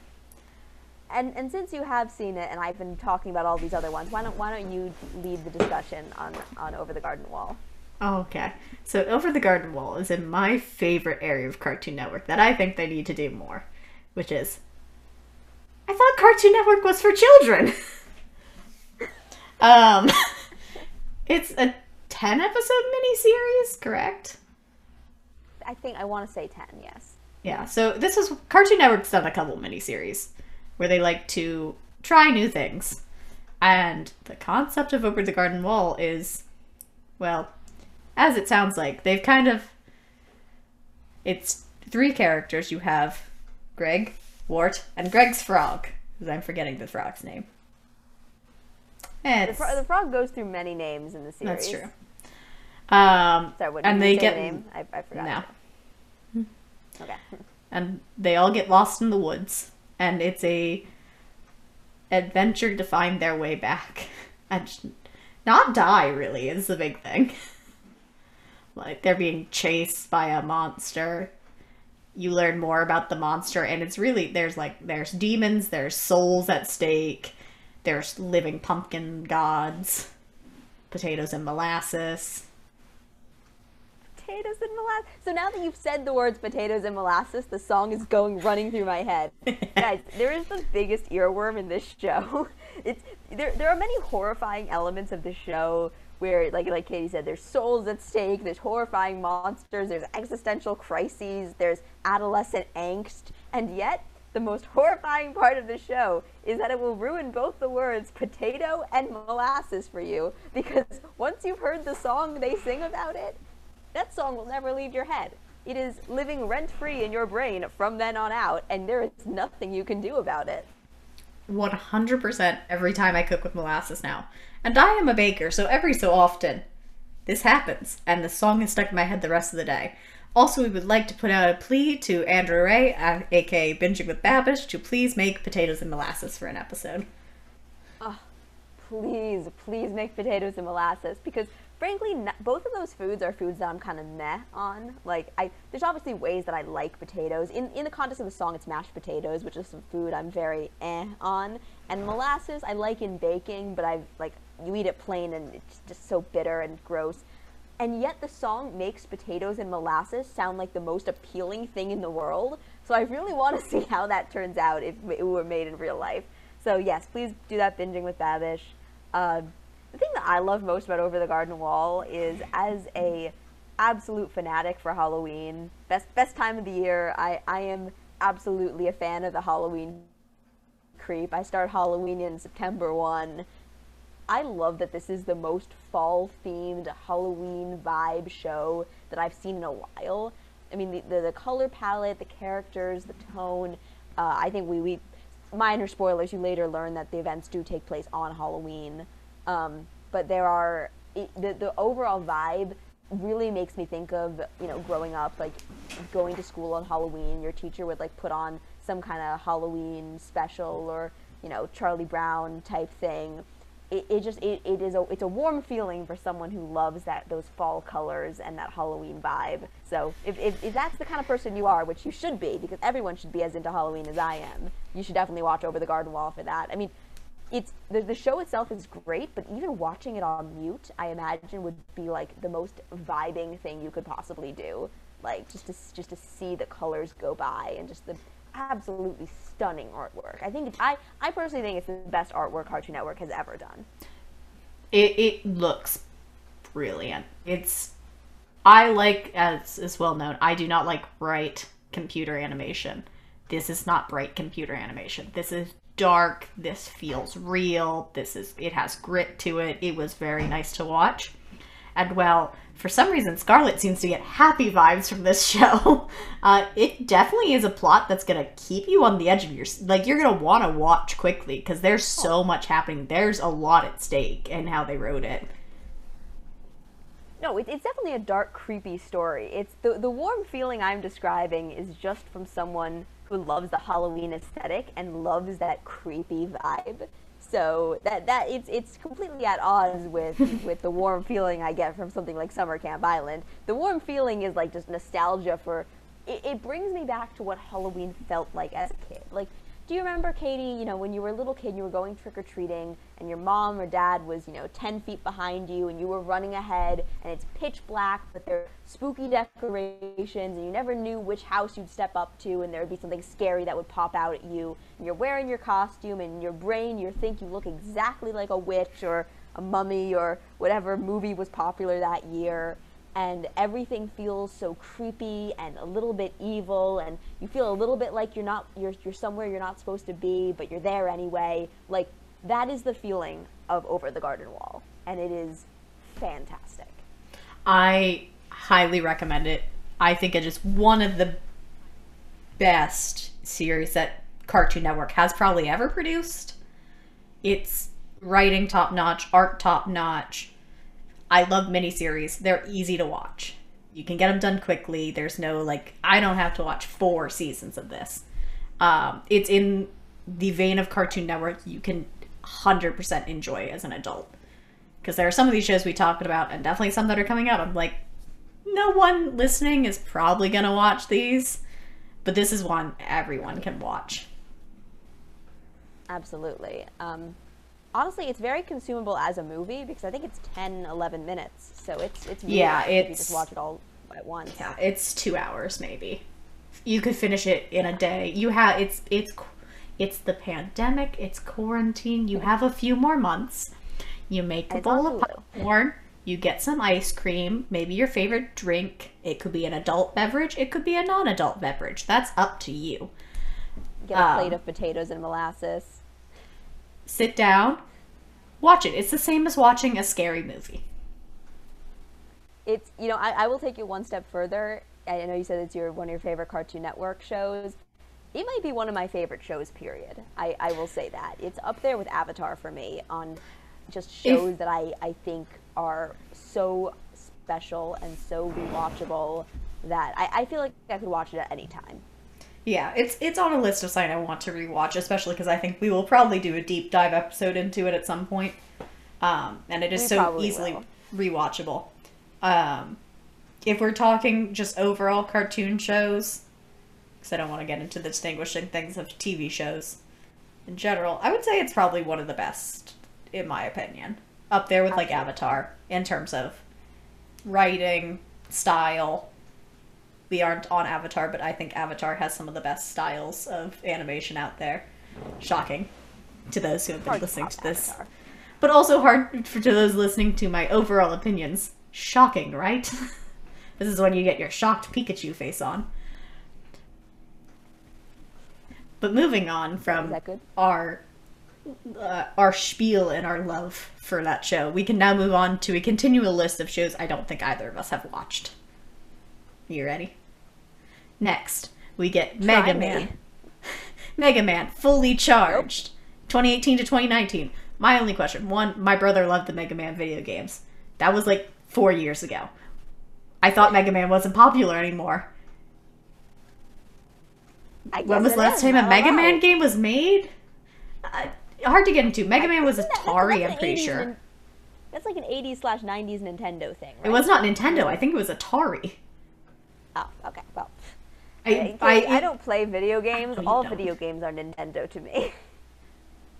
And and since you have seen it, and I've been talking about all these other ones, why don't why don't you lead the discussion on on over the garden wall? Oh, okay. So Over the Garden Wall is in my favorite area of Cartoon Network that I think they need to do more, which is I thought Cartoon Network was for children. um it's a 10 episode miniseries, correct? I think I want to say ten. Yes. Yeah, so this is Cartoon Network's done a couple miniseries where they like to try new things. And the concept of Over the Garden Wall is, well, as it sounds like, they've kind of. It's three characters. You have Greg, Wirt, and Greg's frog, because I'm forgetting the frog's name. The, fro- the frog goes through many names in the series. that's true. Um, Sorry, And they get- the name? I, I forgot. no. Okay. and they all get lost in the woods and it's a adventure to find their way back and not die really is the big thing like they're being chased by a monster you learn more about the monster and it's really there's like there's demons there's souls at stake there's living pumpkin gods potatoes and molasses Potatoes and molasses. So now that you've said the words potatoes and molasses, the song is going running through my head. Guys, there is the biggest earworm in this show. It's there. There are many horrifying elements of the show where, like like Katie said, there's souls at stake. There's horrifying monsters. There's existential crises. There's adolescent angst, and yet. The most horrifying part of the show is that it will ruin both the words potato and molasses for you because once you've heard the song they sing about it, that song will never leave your head. It is living rent free in your brain from then on out, and there is nothing you can do about it. 100% every time I cook with molasses now. And I am a baker, so every so often this happens, and the song is stuck in my head the rest of the day. Also, we would like to put out a plea to Andrew Rea, uh, aka Binging with Babish, to please make potatoes and molasses for an episode. Please, please make potatoes and molasses because, frankly, both of those foods are foods that I'm kind of meh on. Like, I there's obviously ways that I like potatoes. In in the context of the song, it's mashed potatoes, which is some food I'm very eh on. And molasses, I like in baking, but I like you eat it plain and it's just so bitter and gross. and yet the song makes potatoes and molasses sound like the most appealing thing in the world. So I really want to see how that turns out if it were made in real life. So yes, please do that binging with Babish. Uh, the thing that I love most about Over the Garden Wall is as a absolute fanatic for Halloween, best best time of the year. I I am absolutely a fan of the Halloween creep. I start Halloween in September 1. I love that this is the most fall themed Halloween vibe show that I've seen in a while. I mean, the, the, the color palette, the characters, the tone. Uh, I think we, we, minor spoilers, you later learn that the events do take place on Halloween. Um, but there are it, the the overall vibe really makes me think of you know growing up like going to school on Halloween. Your teacher would like put on some kind of Halloween special or you know Charlie Brown type thing. It, it just it, it is a it's a warm feeling for someone who loves that those fall colors and that Halloween vibe. So if, if, if that's the kind of person you are, which you should be, because everyone should be as into Halloween as I am, you should definitely watch Over the Garden Wall for that. I mean, it's the, the show itself is great, but even watching it on mute, I imagine would be like the most vibing thing you could possibly do. Like just to just to see the colors go by and just the absolutely stunning artwork. I think I I personally think it's the best artwork Cartoon Network has ever done. It it looks brilliant. It's I like as is well known. I do not like bright computer animation. This is not bright computer animation. This is dark. This feels real. This is it has grit to it. It was very nice to watch. And well, for some reason, Scarlett seems to get happy vibes from this show. Uh, it definitely is a plot that's gonna keep you on the edge of your like. You're gonna want to watch quickly because there's so much happening. There's a lot at stake and how they wrote it. No, it, it's definitely a dark, creepy story. It's the the warm feeling I'm describing is just from someone who loves the Halloween aesthetic and loves that creepy vibe. So that that it's it's completely at odds with with the warm feeling I get from something like Summer Camp Island. The warm feeling is like just nostalgia for. It, it brings me back to what Halloween felt like as a kid. Like do you remember, Katie, you know, when you were a little kid, you were going trick or treating, and your mom or dad was, you know, 10 feet behind you, and you were running ahead, and it's pitch black, but there are spooky decorations, and you never knew which house you'd step up to, and there would be something scary that would pop out at you. And you're wearing your costume, and in your brain, you think you look exactly like a witch or a mummy or whatever movie was popular that year and everything feels so creepy and a little bit evil and you feel a little bit like you're not you're, you're somewhere you're not supposed to be but you're there anyway. Like that is the feeling of over the garden wall and it is fantastic. I highly recommend it. I think it is one of the best series that cartoon network has probably ever produced. It's writing top notch art top notch I love miniseries. They're easy to watch. You can get them done quickly. There's no like I don't have to watch four seasons of this. Um, it's in the vein of Cartoon Network. You can 100% enjoy as an adult because there are some of these shows we talked about, and definitely some that are coming out. I'm like, no one listening is probably gonna watch these, but this is one everyone can watch. Absolutely. Um, honestly, it's very consumable as a movie because I think it's 10, 11 minutes. So it's it's really yeah, it's you just watch it all at once. Yeah, it's two hours maybe. You could finish it in a day. You have it's it's it's the pandemic. It's quarantine. You have a few more months. You make a It's bowl of popcorn. You get some ice cream. Maybe your favorite drink. It could be an adult beverage. It could be a non-adult beverage. That's up to you. Get a plate Um, of potatoes and molasses. Sit down, watch it. It's the same as watching a scary movie. It's you know I, I will take you one step further. I know you said it's your one of your favorite Cartoon Network shows. It might be one of my favorite shows. Period. I, I will say that it's up there with Avatar for me on just shows that I, I think are so special and so rewatchable that I, I feel like I could watch it at any time. Yeah, it's it's on a list of something I want to rewatch, especially because I think we will probably do a deep dive episode into it at some point. Um, and it is We so easily will. rewatchable. Um, if we're talking just overall cartoon shows, because I don't want to get into the distinguishing things of TV shows in general, I would say it's probably one of the best, in my opinion, up there with like Avatar in terms of writing style. We aren't on Avatar, but I think Avatar has some of the best styles of animation out there. Shocking to those who have been Hard listening to this, Avatar. but also hard for to those listening to my overall opinions. Shocking, right? this is when you get your shocked Pikachu face on. But moving on from Is that good? our uh, our spiel and our love for that show, we can now move on to a continual list of shows I don't think either of us have watched. You ready? Next, we get Try Mega me. Man. Mega Man, fully charged. 2018 to 2019. My only question one, my brother loved the Mega Man video games. That was like four years ago. I thought Mega Man wasn't popular anymore. When was the last time a Mega. Man game was made? Uh, hard to get into. Mega Man was Isn't that- Atari, that's I'm pretty sure. nin- That's like an 80s slash 90s Nintendo thing, right? It was not Nintendo. I think it was Atari. Oh, okay. Well, I, I, I, don't play video games. All don't. video games are Nintendo to me.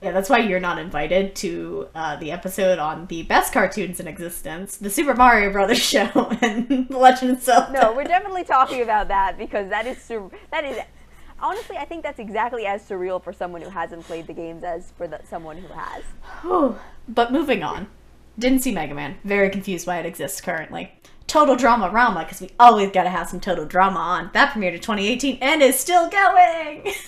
Yeah, that's why you're not invited to uh, the episode on the best cartoons in existence, the Super Mario Brothers show, and The Legend of Zelda. No, we're definitely talking about that because that is sur- that is honestly I think that's exactly as surreal for someone who hasn't played the games as for the, someone who has. But moving on. Didn't see Mega Man. Very confused why it exists currently. Total Drama Rama, because we always gotta have some Total Drama on. That premiered in 2018 and is still going!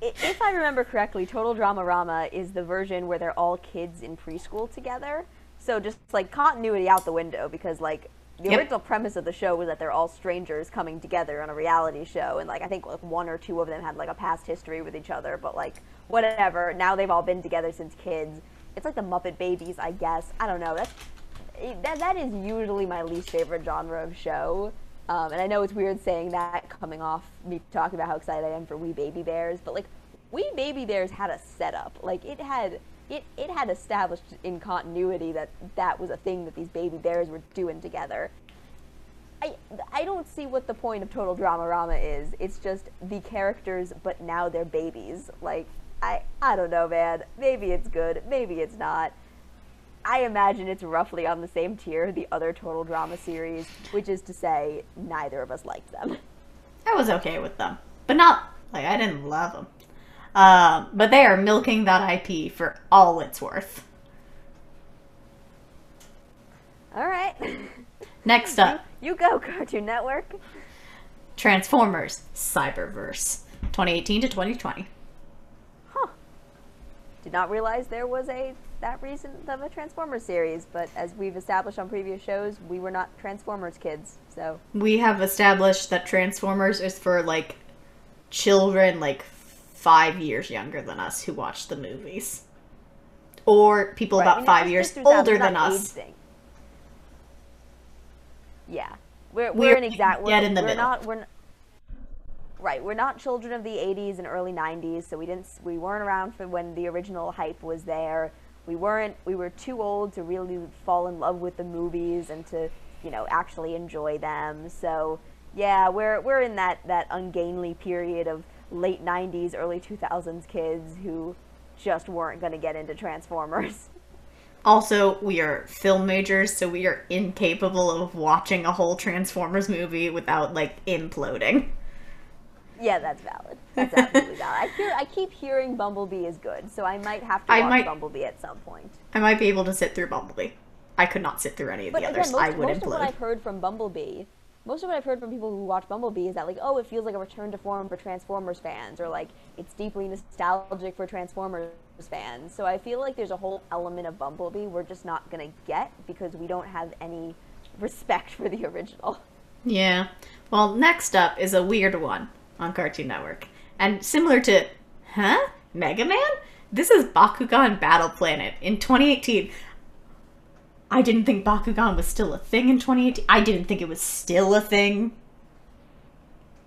If I remember correctly, Total Drama Rama is the version where they're all kids in preschool together. So just like continuity out the window because like the Yep. original premise of the show was that they're all strangers coming together on a reality show and like I think like one or two of them had like a past history with each other, but like whatever. Now they've all been together since kids. It's like the Muppet Babies, I guess. I don't know. That's that that is usually my least favorite genre of show. Um, and I know it's weird saying that coming off me talking about how excited I am for We Baby Bears, but like We Baby Bears had a setup. Like it had it, it had established in continuity that that was a thing that these baby bears were doing together. I I don't see what the point of Total Drama Rama is. It's just the characters, but now they're babies. Like I I don't know, man. Maybe it's good. Maybe it's not. I imagine it's roughly on the same tier the other Total Drama series, which is to say, neither of us liked them. I was okay with them. But not, like, I didn't love them. Um, but they are milking that IP for all it's worth. All right, Next up, you go, Cartoon Network. Transformers Cyberverse 2018 to 2020. Did not realize there was a that recent of a Transformers series, but as we've established on previous shows, we were not Transformers kids, so We have established that Transformers is for, like, children, like, five years younger than us who watch the movies. Or people Right, I about mean, five years just through that- older than us. thing. Yeah, we're We're we're an exact we're, in the we're middle. not we're n- right. We're not children of the '80s and early '90s, so we didn't we weren't around for when the original hype was there. We weren't we were too old to really fall in love with the movies and to you know actually enjoy them. So yeah, we're we're in that that ungainly period of late '90s, early 2000s kids who just weren't going to get into Transformers. Also, we are film majors, so we are incapable of watching a whole Transformers movie without, like, imploding. Yeah, that's valid. That's absolutely valid. I hear, I keep hearing Bumblebee is good, so I might have to I watch might- Bumblebee at some point. I might be able to sit through Bumblebee. I could not sit through any of But the again, others. most, I would most of what. I've heard from Bumblebee, most of what I've heard from people who watch Bumblebee is that like, oh, it feels like a return to form for Transformers fans, or like it's deeply nostalgic for Transformers fans. So I feel like there's a whole element of Bumblebee we're just not gonna get because we don't have any respect for the original. Yeah. Well, next up is a weird one on Cartoon Network. And similar to, huh? Mega Man? This is Bakugan Battle Planet in 2018. I didn't think Bakugan was still a thing in 2018. I didn't think it was still a thing.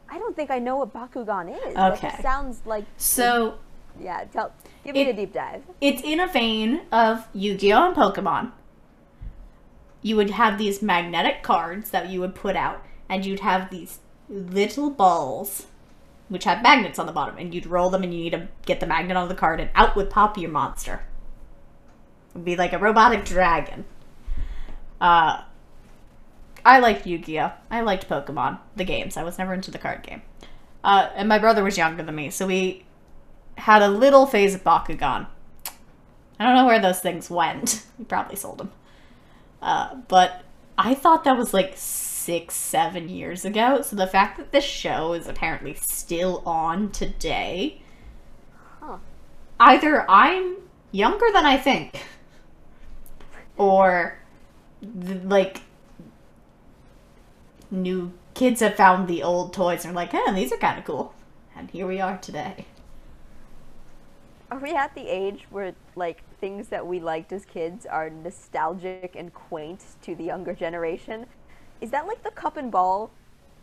I don't think I know what Bakugan is. Okay. just sounds like So, yeah. Tell, give me a deep dive. it's in a vein of Yu-Gi-Oh and Pokemon. You would have these magnetic cards that you would put out, and you'd have these little balls, which have magnets on the bottom, and you'd roll them, and you need to get the magnet on the card, and out would pop your monster. It'd be like a robotic dragon. Uh, I liked Yu-Gi-Oh. I liked Pokemon, the games. I was never into the card game. Uh, and my brother was younger than me, so we had a little phase of Bakugan. I don't know where those things went. We probably sold them. Uh, but I thought that was like six, seven years ago. So the fact that this show is apparently still on today, Huh. either I'm younger than I think, or th- like new kids have found the old toys and are like, hey, these are kind of cool. And here we are today. Are we at the age where like things that we liked as kids are nostalgic and quaint to the younger generation. Is that like the cup and ball?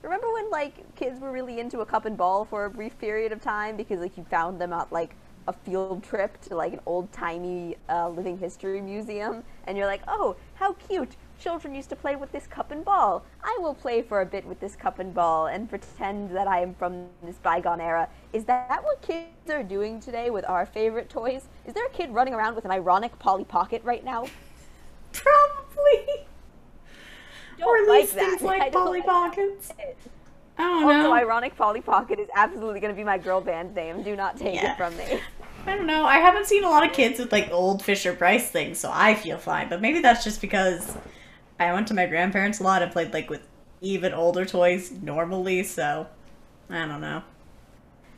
Remember when like kids were really into a cup and ball for a brief period of time because like you found them at like a field trip to like an old timey uh, living history museum and you're like, oh, how cute! Children used to play with this cup and ball. I will play for a bit with this cup and ball and pretend that I am from this bygone era. Is that what kids are doing today with our favorite toys? Is there a kid running around with an ironic Polly Pocket right now? Probably. Don't or at like least that. things like Polly like Pockets. it. I don't Also, know. ironic Polly Pocket is absolutely going to be my girl band name. Do not take Yeah. it from me. I don't know. I haven't seen a lot of kids with like old Fisher Price things, so I feel fine. But maybe that's just because I went to my grandparents a lot and played like with even older toys normally, so I don't know.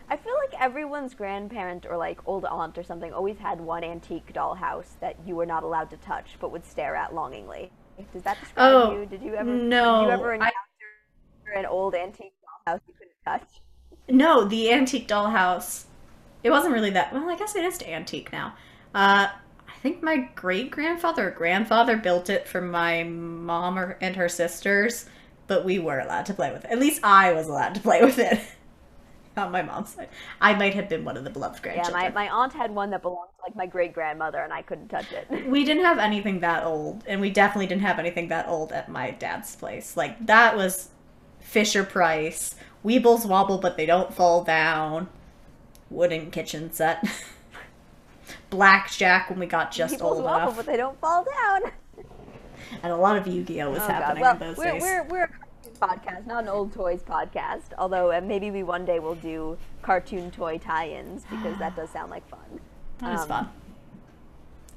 I feel like everyone's grandparent or like old aunt or something always had one antique dollhouse that you were not allowed to touch but would stare at longingly. Does that describe Oh, you? Did you ever no, did you ever I- an old antique dollhouse you couldn't touch? No, the antique dollhouse. It wasn't really that. Well, I guess it is antique now. Uh, I think my great grandfather or grandfather built it for my mom or, and her sisters, but we were allowed to play with it. At least I was allowed to play with it. My mom's side, I might have been one of the beloved grandchildren. Yeah, my, my aunt had one that belonged to like my great grandmother and I couldn't touch it. we didn't have anything that old, and we definitely didn't have anything that old at my dad's place. Like that was Fisher Price, Weebles wobble, but they don't fall down. Wooden kitchen set. Blackjack when we got just People's old waffle, enough, but they don't fall down. and a lot of Yu-Gi-Oh was Oh, happening Well, in those we're, days. we're, we're podcast, not an old toys podcast. Although uh, maybe we one day will do cartoon toy tie-ins because that does sound like fun. That was um, fun.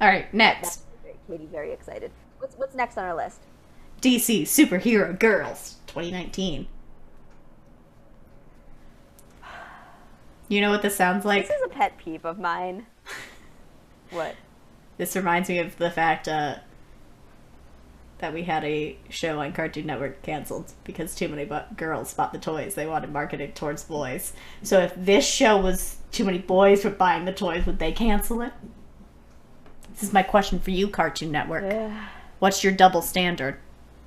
All right, next Katie, very excited. What's what's next on our list? DC Superhero Girls 2019. You know what this sounds like? This is a pet peeve of mine. What? This reminds me of the fact uh, that we had a show on Cartoon Network canceled because too many bu- girls bought the toys. They wanted marketed towards boys. So if this show was too many boys were buying the toys, would they cancel it? This is my question for you, Cartoon Network. Ugh. What's your double standard?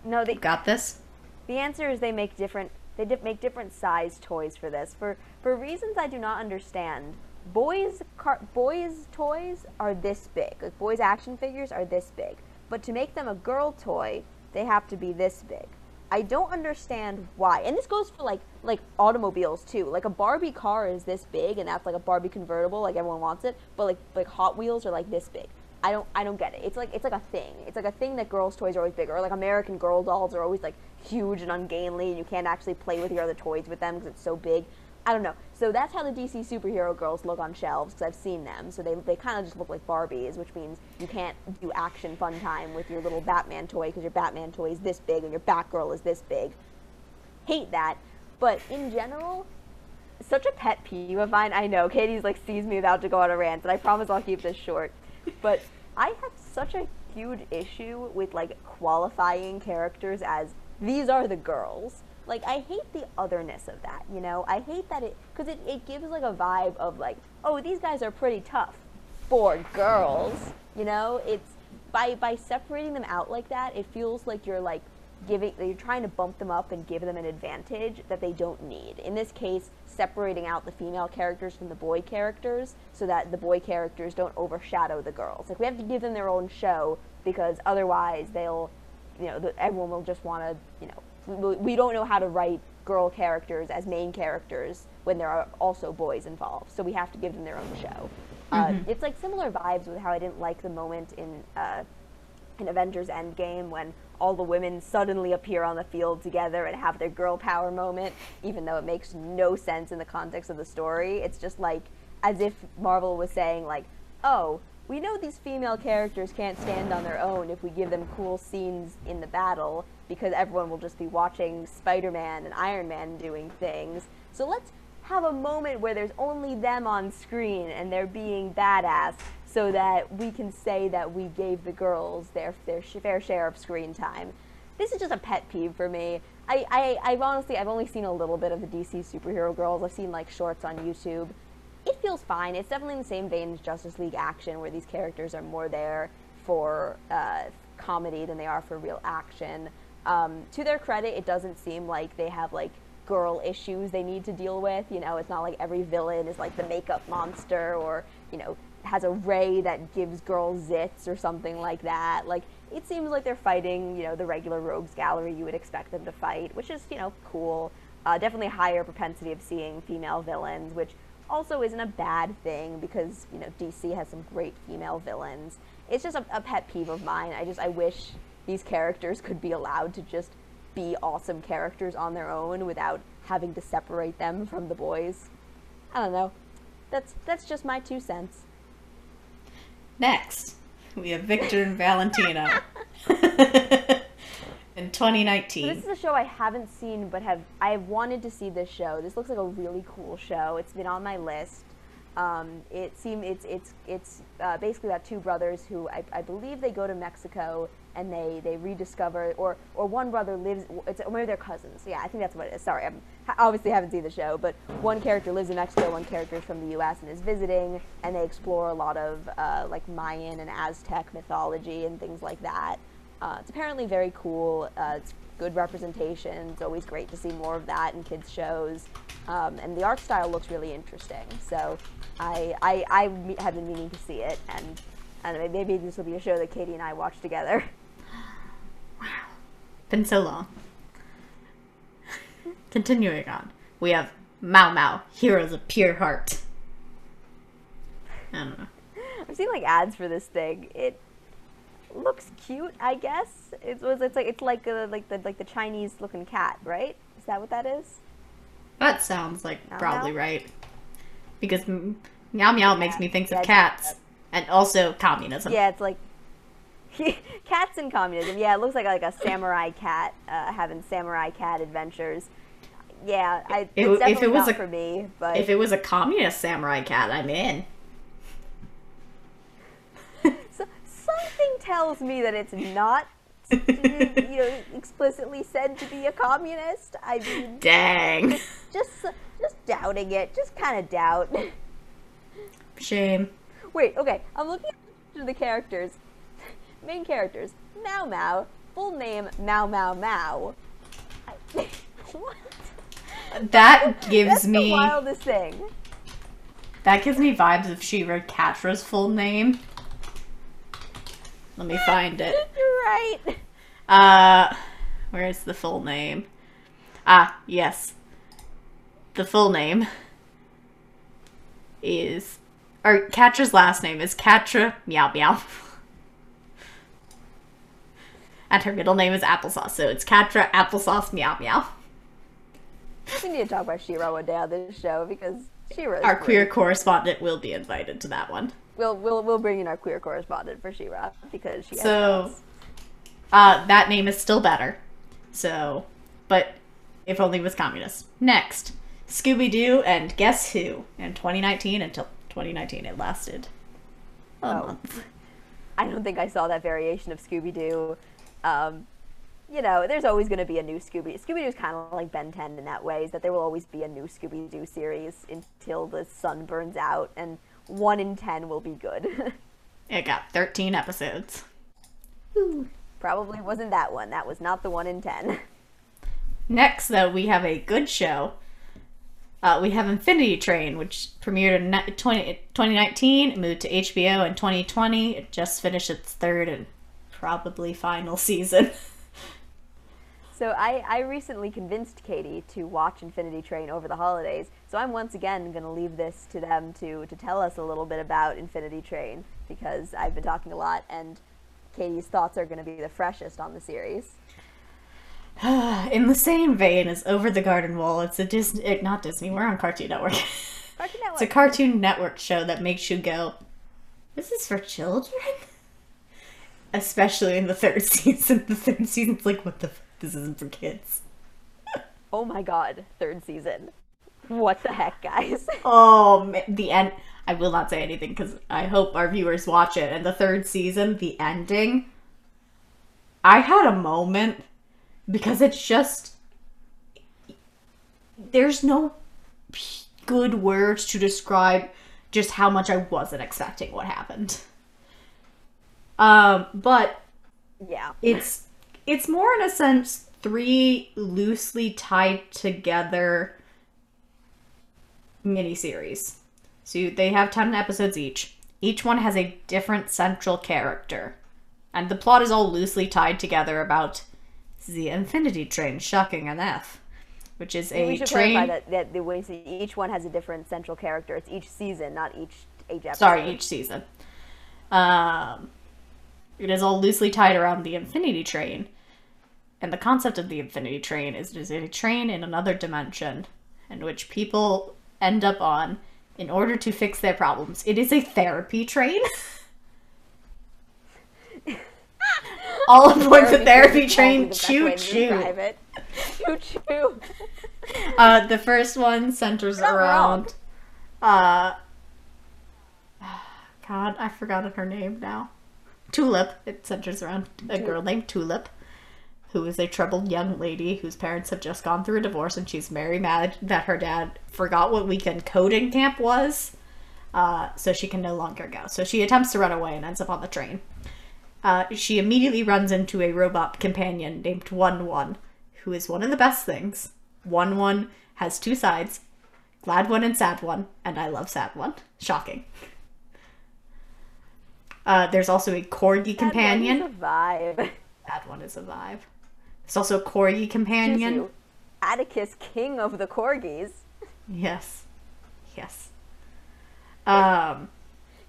no, they, Got this? the answer is they make different. They di- make different size toys for this for for reasons I do not understand. Boys car- boys toys are this big. Like boys action figures are this big. But to make them a girl toy, they have to be this big. I don't understand why. And this goes for like like automobiles too. Like a Barbie car is this big and that's like a Barbie convertible, like everyone wants it, but like like Hot Wheels are like this big. I don't I don't get it. It's like it's like a thing. It's like a thing that girls' toys are always bigger. Or like American Girl dolls are always like huge and ungainly, and you can't actually play with your other toys with them because it's so big. I don't know. So that's how the DC superhero girls look on shelves because I've seen them. So they, they kind of just look like Barbies, which means you can't do action fun time with your little Batman toy because your Batman toy is this big and your Batgirl is this big. Hate that. But in general, such a pet peeve of mine. I know Katie's like sees me about to go on a rant, and I promise I'll keep this short. But I have such a huge issue with like qualifying characters as these are the girls. Like I hate the otherness of that, you know. I hate that it because it, it gives like a vibe of like, oh, these guys are pretty tough for girls, you know. It's by by separating them out like that, it feels like you're like giving you're trying to bump them up and give them an advantage that they don't need. In this case, separating out the female characters from the boy characters so that the boy characters don't overshadow the girls. Like we have to give them their own show because otherwise they'll you know, everyone will just want to, you know, we, don't know how to write girl characters as main characters when there are also boys involved. So we have to give them their own show. Uh, it's like similar vibes with how I didn't like the moment in uh, in Avengers Endgame when all the women suddenly appear on the field together and have their girl power moment, even though it makes no sense in the context of the story. It's just like as if Marvel was saying, like, oh, we know these female characters can't stand on their own if we give them cool scenes in the battle because everyone will just be watching Spider Man and Iron Man doing things. So let's have a moment where there's only them on screen and they're being badass so that we can say that we gave the girls their, their fair share of screen time. This is just a pet peeve for me. I, I, I've honestly, I've only seen a little bit of the DC superhero girls. I've seen like shorts on YouTube. it feels fine. It's definitely in the same vein as Justice League Action, where these characters are more there for uh, comedy than they are for real action. Um, to their credit, it doesn't seem like they have like girl issues they need to deal with. You know, it's not like every villain is like the makeup monster or you know has a ray that gives girls zits or something like that. Like it seems like they're fighting, you know, the regular rogues gallery you would expect them to fight, which is you know cool. Uh, definitely higher propensity of seeing female villains, which also isn't a bad thing because you know DC has some great female villains. It's just a, a pet peeve of mine. I just I wish these characters could be allowed to just be awesome characters on their own without having to separate them from the boys. I don't know. That's that's just my two cents. Next, we have Victor and Valentino. In 2019. So this is a show I haven't seen, but have I have wanted to see this show. This looks like a really cool show. It's been on my list. Um, it seemed it's it's it's uh, basically about two brothers who I, I believe they go to Mexico and they, they rediscover or or one brother lives it's or maybe they're cousins. Yeah, I think that's what it is. Sorry, I'm obviously haven't seen the show, but one character lives in Mexico, one character is from the U.S. and is visiting, and they explore a lot of uh, like Mayan and Aztec mythology and things like that. Uh, it's apparently very cool. Uh, it's good representation. It's always great to see more of that in kids shows, um, and the art style looks really interesting. So I I, I have been meaning to see it, and and maybe this will be a show that Katie and I watch together. Been so long. Continuing on, we have Mao Mao, Heroes of Pure Heart. I don't know. I've seen like ads for this thing. It looks cute, I guess. It was. It's like it's like a, like the like the Chinese looking cat, right? Is that what that is? That sounds like meow probably meow? right. Because meow meow makes me think yeah, of cats, and also communism. Yeah, it's like cats in communism. Yeah, it looks like like a samurai cat uh, having samurai cat adventures. Yeah, I, it, if it was a, for me, but if it was a communist samurai cat, I'm in. so, something tells me that it's not, you know, explicitly said to be a communist. I mean, dang, just just, just doubting it, just kind of doubt. Shame. Wait, okay, I'm looking at the characters main characters Mao Mao, full name Mao Mao Mao. what? That gives That's me the wildest thing. That gives me vibes if She-Ra Catra's full name. Let me find it. You're right. Uh, where's the full name? Ah, yes. The full name is, or Catra's last name is Catra Meow Meow. and her middle name is Applesauce, so it's Catra Applesauce Meow Meow. We need to talk about She-Ra one day on this show because She-Ra. Our great. queer correspondent will be invited to that one. We'll we'll we'll bring in our queer correspondent for She-Ra because she. So, uh, that name is still better. So, but if only it was communist. Next, Scooby Doo and Guess Who in 2019 until 2019 it lasted a oh. month. I don't think I saw that variation of Scooby Doo um, you know, there's always going to be a new Scooby. Scooby Doo is kind of like Ben 10 in that way, is that there will always be a new Scooby Doo series until the sun burns out, and one in 10 will be good. it got 13 episodes. Ooh. Probably wasn't that one. That was not the one in 10. Next, though, we have a good show. Uh, we have Infinity Train, which premiered in 20, 2019, moved to HBO in 2020. It just finished its third and probably final season. so I, I recently convinced Katie to watch Infinity Train over the holidays. So I'm once again going to leave this to them to, to tell us a little bit about Infinity Train because I've been talking a lot and Katie's thoughts are going to be the freshest on the series. In the same vein as Over the Garden Wall, it's a Disney, eh, not Disney, we're on Cartoon Network. Cartoon Network. it's a Cartoon Network show that makes you go, this is for children? Especially in the third season. The third season's like, what the? F- this isn't for kids. oh my god, third season. What the heck, guys? oh, man, the end. I will not say anything because I hope our viewers watch it. And the third season, the ending, I had a moment because it's just there's no good words to describe just how much I wasn't expecting what happened. Um, but Yeah. it's it's more in a sense three loosely tied together miniseries. So they have 10 episodes each. Each one has a different central character. And the plot is all loosely tied together about the Infinity Train, shocking enough, which is we a should train. clarify that, that the way each one has a different central character. It's each season, not each each episode. Sorry, each season. Um, it is all loosely tied around the Infinity Train. And the concept of the Infinity Train is it is a train in another dimension in which people end up on in order to fix their problems. It is a therapy train. all aboard the therapy train, choo choo. Choo choo. Uh, the first one centers around. Uh, God, I've forgotten her name now. Tulip. It centers around a girl named Tulip, who is a troubled young lady whose parents have just gone through a divorce, and she's very mad that her dad forgot what weekend coding camp was, uh, so she can no longer go. So she attempts to run away and ends up on the train. Uh, she immediately runs into a robot companion named One One, who is one of the best things. One One has two sides, glad one and sad one, and I love sad one. Shocking. Uh, there's also a corgi companion. That one is a vibe. That one is a vibe. There's also a corgi companion. Atticus, king of the corgis. Yes. Yes. Um,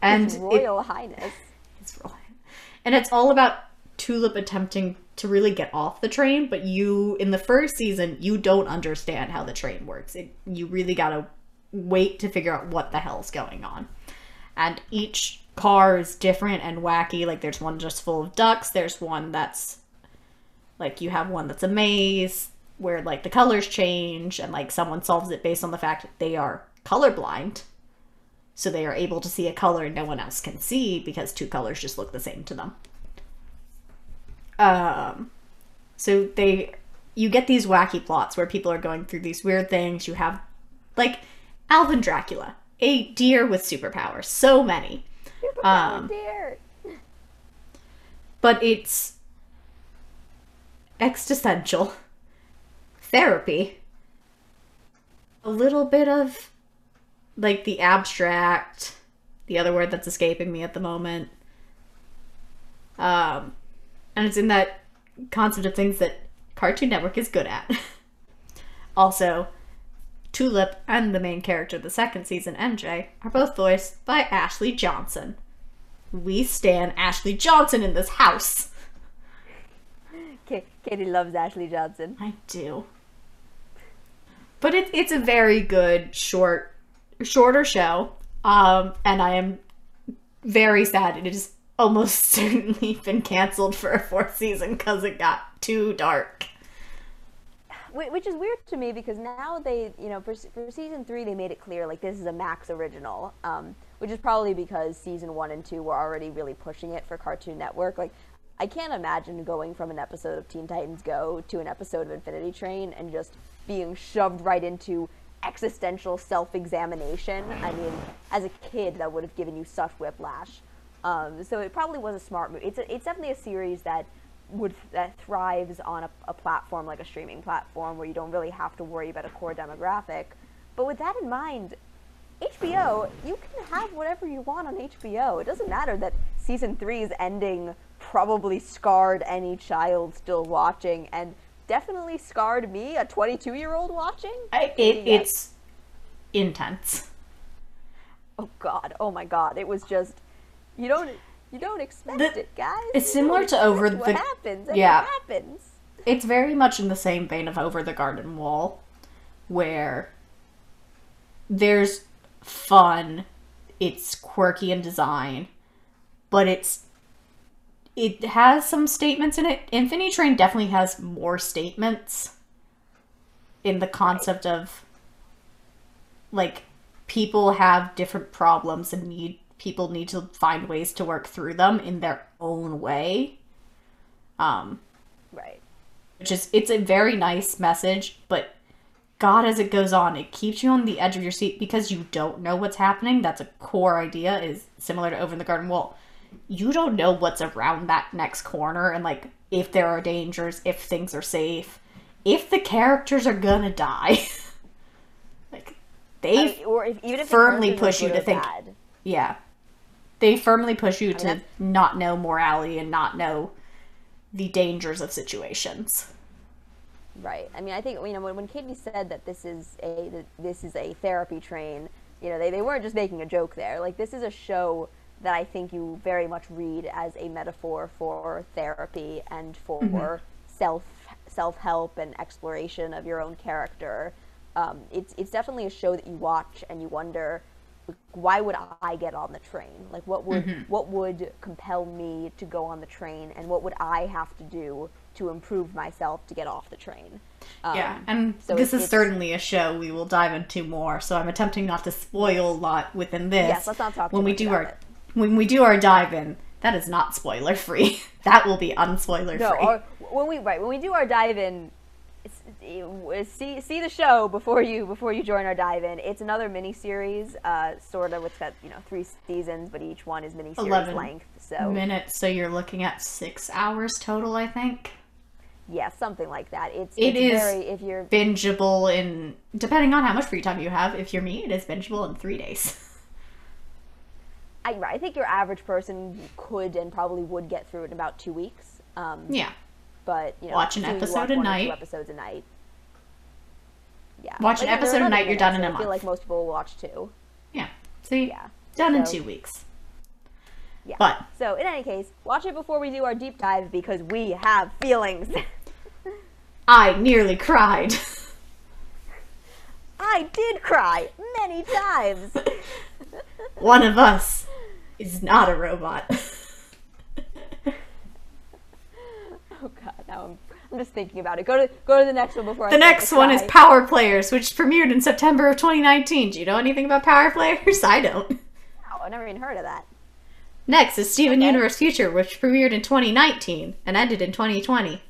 and His it- Royal Highness. It's real. And it's all about Tulip attempting to really get off the train, but you in the first season you don't understand how the train works. It, you really gotta wait to figure out what the hell's going on. And each car is different and wacky. Like there's one just full of ducks. There's one that's like you have one that's a maze where like the colors change and like someone solves it based on the fact that they are colorblind so they are able to see a color no one else can see because two colors just look the same to them. Um, so they, you get these wacky plots where people are going through these weird things. You have, like, Alan Dracula, a deer with superpowers, so many. Um, but it's existential therapy. A little bit of like the abstract the other word that's escaping me at the moment. Um and it's in that concept of things that cartoon network is good at. Also tulip and the main character of the second season MT are both voiced by ashley johnson we stand ashley johnson in this house Ka- Katie loves Ashley Johnson. I do. But it's it's a very good short shorter show. Um and I am very sad it has almost certainly been canceled for a fourth season cuz it got too dark. Wh- Which is weird to me because now they, you know, for, for season three, they made it clear like this is a Max original, um, which is probably because season one and two were already really pushing it for Cartoon Network. Like, I can't imagine going from an episode of Teen Titans Go to an episode of Infinity Train and just being shoved right into existential self examination. I mean, as a kid, that would have given you such whiplash. Um, so it probably was a smart move. It's, a, it's definitely a series that would that thrives on a, a platform like a streaming platform where you don't really have to worry about a core demographic. But with that in mind, HBO, you can have whatever you want on HBO. It doesn't matter that season three is ending probably scarred any child still watching and definitely scarred me, a 22 year old watching. I, it Yes. it's intense. Oh god, oh my god, it was just you don't you don't expect The- it, guys. it's You similar to Over the- what happens. Yeah. it happens. It's very much in the same vein of Over the Garden Wall where there's fun, it's quirky in design, but it's it has some statements in it. Infinity Train definitely has more statements in the concept of like people have different problems and need people need to find ways to work through them in their own way. Um Right. which is it's a very nice message but God, as it goes on, it keeps you on the edge of your seat because you don't know what's happening. That's a core idea, is similar to Over the Garden Wall. You don't know what's around that next corner and like if there are dangers, if things are safe, if the characters are gonna die. like they I mean, or if, even if firmly push you to think- bad. Yeah. They firmly push you to not know morality and not know the dangers of situations. Right. I mean, I think you know when, when Katie said that this is a this is a therapy train. You know, they, they weren't just making a joke there. Like this is a show that I think you very much read as a metaphor for therapy and for self self help and exploration of your own character. Um, it's it's definitely a show that you watch and you wonder why would I get on the train? Like what would what would compel me to go on the train and what would I have to do to improve myself to get off the train? Um, yeah, and so this it's- is certainly a show we will dive into more. So I'm attempting not to spoil a lot within this. Yes, let's not talk when we do about our it. when we do our dive in. That is not spoiler free. that will be unspoiler No, free. or when we right when we do our dive in, it- see see the show before you before you join our dive in. It's another mini series, uh, sort of. It's got you know three seasons, but each one is mini series length. So Minutes, so you're looking at six hours total, I think. yeah, something like that. It's It it's is- very if you're Bingeable in depending on how much free time you have. If you're me, it is bingeable in three days. I, I think your average person could and probably would get through it in about two weeks. Um, yeah. But you know, Watch an episode a night. Two episodes a night. Yeah. Watch an Like, they're episode a night, you're done in a month. I feel like most people will watch two. Yeah. See? Yeah. Done in two weeks. Yeah. But So in any case, watch it before we do our deep dive because we have feelings. I nearly cried. I did cry many times. One of us is not a robot. oh god, now I'm, just thinking about it. Go to go to the next one before The start next one is. Power Players, which premiered in September of 2019. Do you know anything about Power Players? I don't. Wow, I never even heard of that. Next is Steven Okay. Universe Future, which premiered in 2019 and ended in 2020.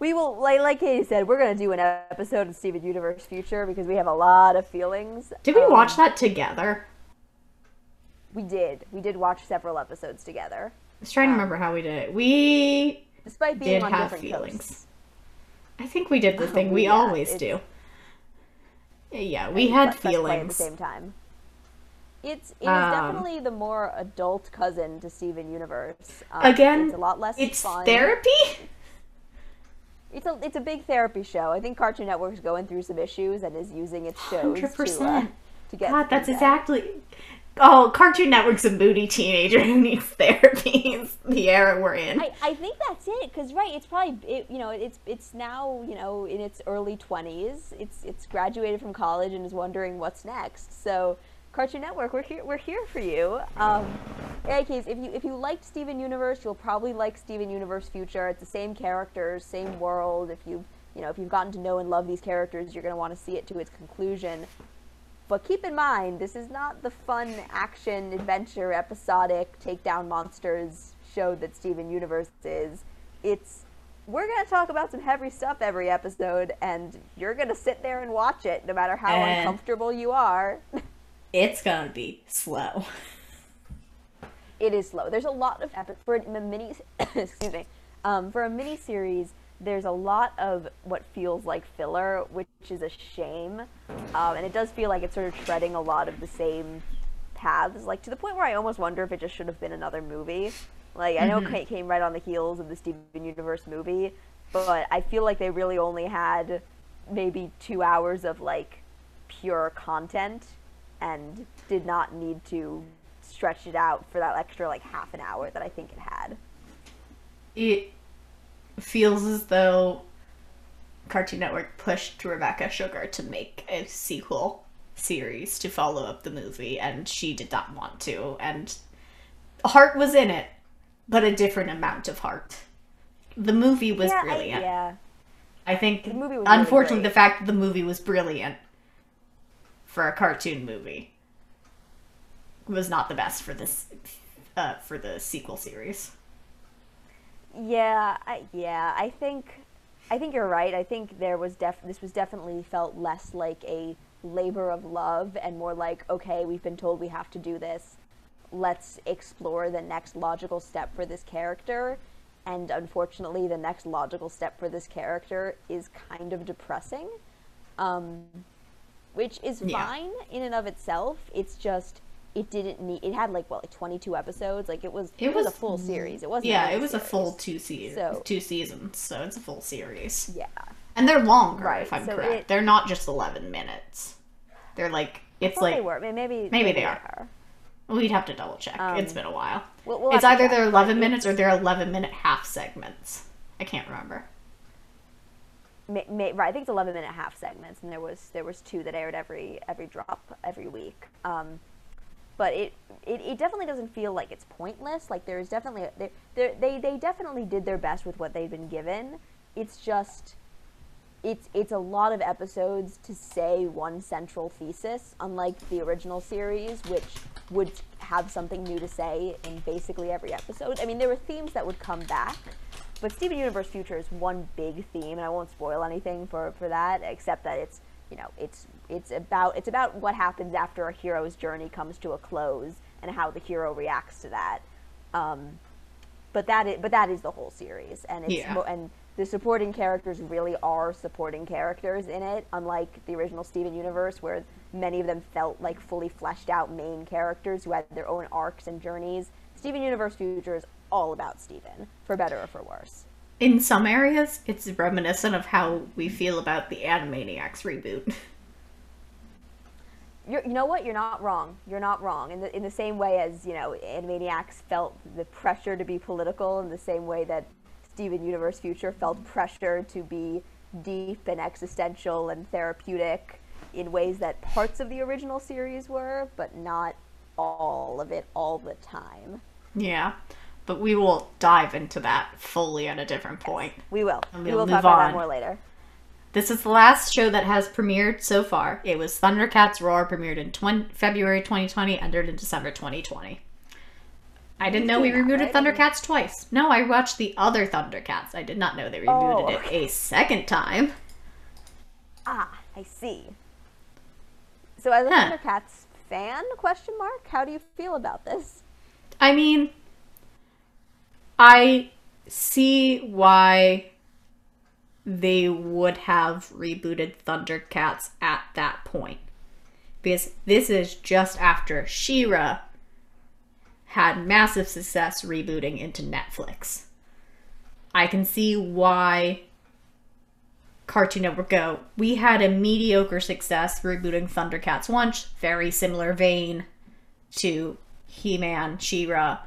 We will, like, like Katie said, we're gonna do an episode of Steven Universe Future because we have a lot of feelings. Did we Um, watch that together? We did. We did watch several episodes together, I was trying to remember how we did it. We despite being did on have different feelings. coasts. I think we did the thing we yeah, always do. Yeah, we had play at the feelings. same time. It's it is Um, definitely the more adult cousin to Steven Universe. Um, Again, it's a lot less It's fun. therapy? It's a it's a big therapy show. I think Cartoon Network's going through some issues and is using its shows to uh, 100%. to get. God, that's that. exactly. Oh, Cartoon Network's a moody teenager who needs therapy. It's the era we're in. I, I think that's it because right it's probably it, you know it's it's now you know in its early 20s it's it's graduated from college and is wondering what's next. So Cartoon Network we're here we're here for you. Um, in any case if you if you liked Steven Universe you'll probably like Steven Universe Future. It's the same characters same world. If you've you know if you've gotten to know and love these characters you're going to want to see it to its conclusion but keep in mind, this is not the fun action, adventure, episodic, take down monsters show that Steven Universe is. It's we're gonna talk about some heavy stuff every episode, and you're gonna sit there and watch it, no matter how And- uncomfortable you are. It's gonna be slow. it is slow. There's a lot of epi- for a mini. excuse me. Um, for a mini series, there's a lot of what feels like filler, which is a shame, um, and it does feel like it's sort of treading a lot of the same paths, like to the point where I almost wonder if it just should have been another movie. Like I know it came right on the heels of the Steven Universe movie, but I feel like they really only had maybe two hours of like pure content and did not need to stretch it out for that extra like half an hour that I think it had. It feels as though Cartoon Network pushed Rebecca Sugar to make a sequel series to follow up the movie, and she did not want to. And heart was in it, but a different amount of heart. The movie was yeah, I- brilliant. yeah. I think, The movie really unfortunately, great. the fact that the movie was brilliant for a cartoon movie was not the best for this uh, for the sequel series. Yeah, I, yeah, I think I think you're right. I think there was def this was definitely felt less like a labor of love and more like okay, we've been told we have to do this. Let's explore the next logical step for this character. And unfortunately, the next logical step for this character is kind of depressing, um, which is Yeah. fine in and of itself. It's just it didn't need. It had like what, like 22 episodes. Like it was. It It, was, a full series. It wasn't. Yeah, it was a full two seasons. So- two seasons, so it's a full series. Yeah. And they're longer, Right, if I'm so correct. it- They're not just eleven minutes. They're like it's Thought they like were. Maybe maybe, Maybe they are we'd have to double check. It's been a while. We'll, we'll it's either check, they're but eleven minutes or they're eleven minute half segments. I can't remember. ma- ma- right. I think it's 11 minute half segments, and there was there was two that aired every every drop every week. Um, but it, it it definitely doesn't feel like it's pointless. Like there's definitely they they they definitely did their best with what they've been given. It's just it's it's a lot of episodes to say one central thesis, unlike the original series, which would have something new to say in basically every episode. I mean, there were themes that would come back, but Steven Universe Future is one big theme, and I won't spoil anything for, for that, except that it's you know it's it's about it's about what happens after a hero's journey comes to a close and how the hero reacts to that. Um, but that is but that is the whole series, and it's Yeah. and the supporting characters really are supporting characters in it, unlike the original Steven Universe, where many of them felt like fully fleshed out main characters who had their own arcs and journeys. Steven Universe Future is all about Steven, for better or for worse. In some areas, it's reminiscent of how we feel about the Animaniacs reboot. You know what? You're not wrong. You're not wrong. In the in the same way as you know, Animaniacs felt the pressure to be political, in the same way that Steven Universe Future felt pressure to be deep and existential and therapeutic in ways that parts of the original series were, but not all of it all the time. yeah, but we will dive into that fully at a different point. We will. And We we'll will move talk about on. that more later. This is the last show that has premiered so far. It was Thundercats Roar, premiered in 20, February 2020, ended in December 2020. I didn't know we rebooted? Thundercats twice. No, I watched the other Thundercats. I did not know they rebooted Oh, it a second time. Ah, I see. So, as a Huh. Thundercats fan? Question mark. How do you feel about this? I mean, I see why they would have rebooted Thundercats at that point. Because this is just after She-Ra had massive success rebooting into Netflix. I can see why Cartoon Network Go. We had a mediocre success rebooting Thundercats once, very similar vein to He-Man, She-Ra,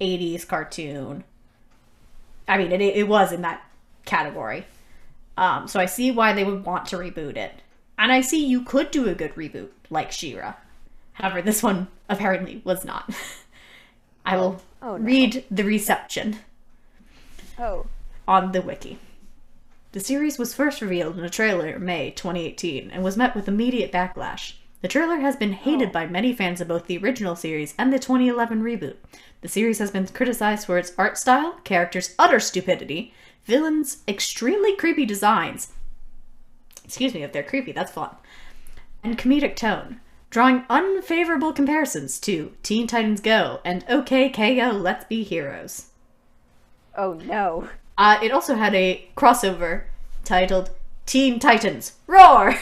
80s cartoon. I mean, it, it was in that category. Um, so I see why they would want to reboot it. And I see you could do a good reboot like She-Ra. However, this one apparently was not. I will Oh, no. read the reception Oh, on the wiki. The series was first revealed in a trailer in May 2018 and was met with immediate backlash. The trailer has been hated by many fans of both the original series and the 2011 reboot. The series has been criticized for its art style, characters' utter stupidity, villains' extremely creepy designs. Excuse me, if they're creepy, that's fun. And comedic tone, drawing unfavorable comparisons to Teen Titans Go and OK KO Let's Be Heroes. oh no. Uh, it also had a crossover titled Teen Titans Roar.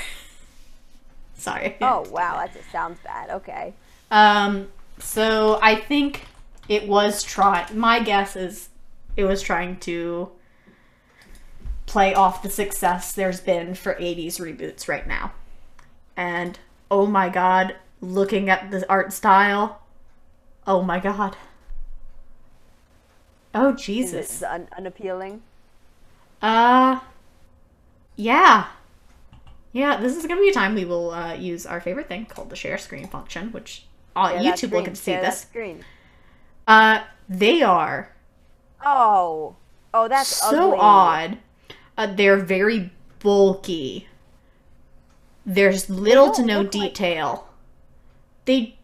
Sorry. Oh wow, that just sounds bad. Okay. Um. So I think it was trying. My guess is it was trying to play off the success there's been for 80s reboots right now. And oh my god, looking at the art style, oh my god. Oh Jesus. it un- unappealing? Uh, yeah. Yeah, this is gonna be a time we will uh, use our favorite thing called the share screen function, which uh, Share YouTube will get to see share this. Screen. Uh, they are Oh. Oh, that's so ugly. odd. Uh, they're very bulky. There's little to no look like- detail. They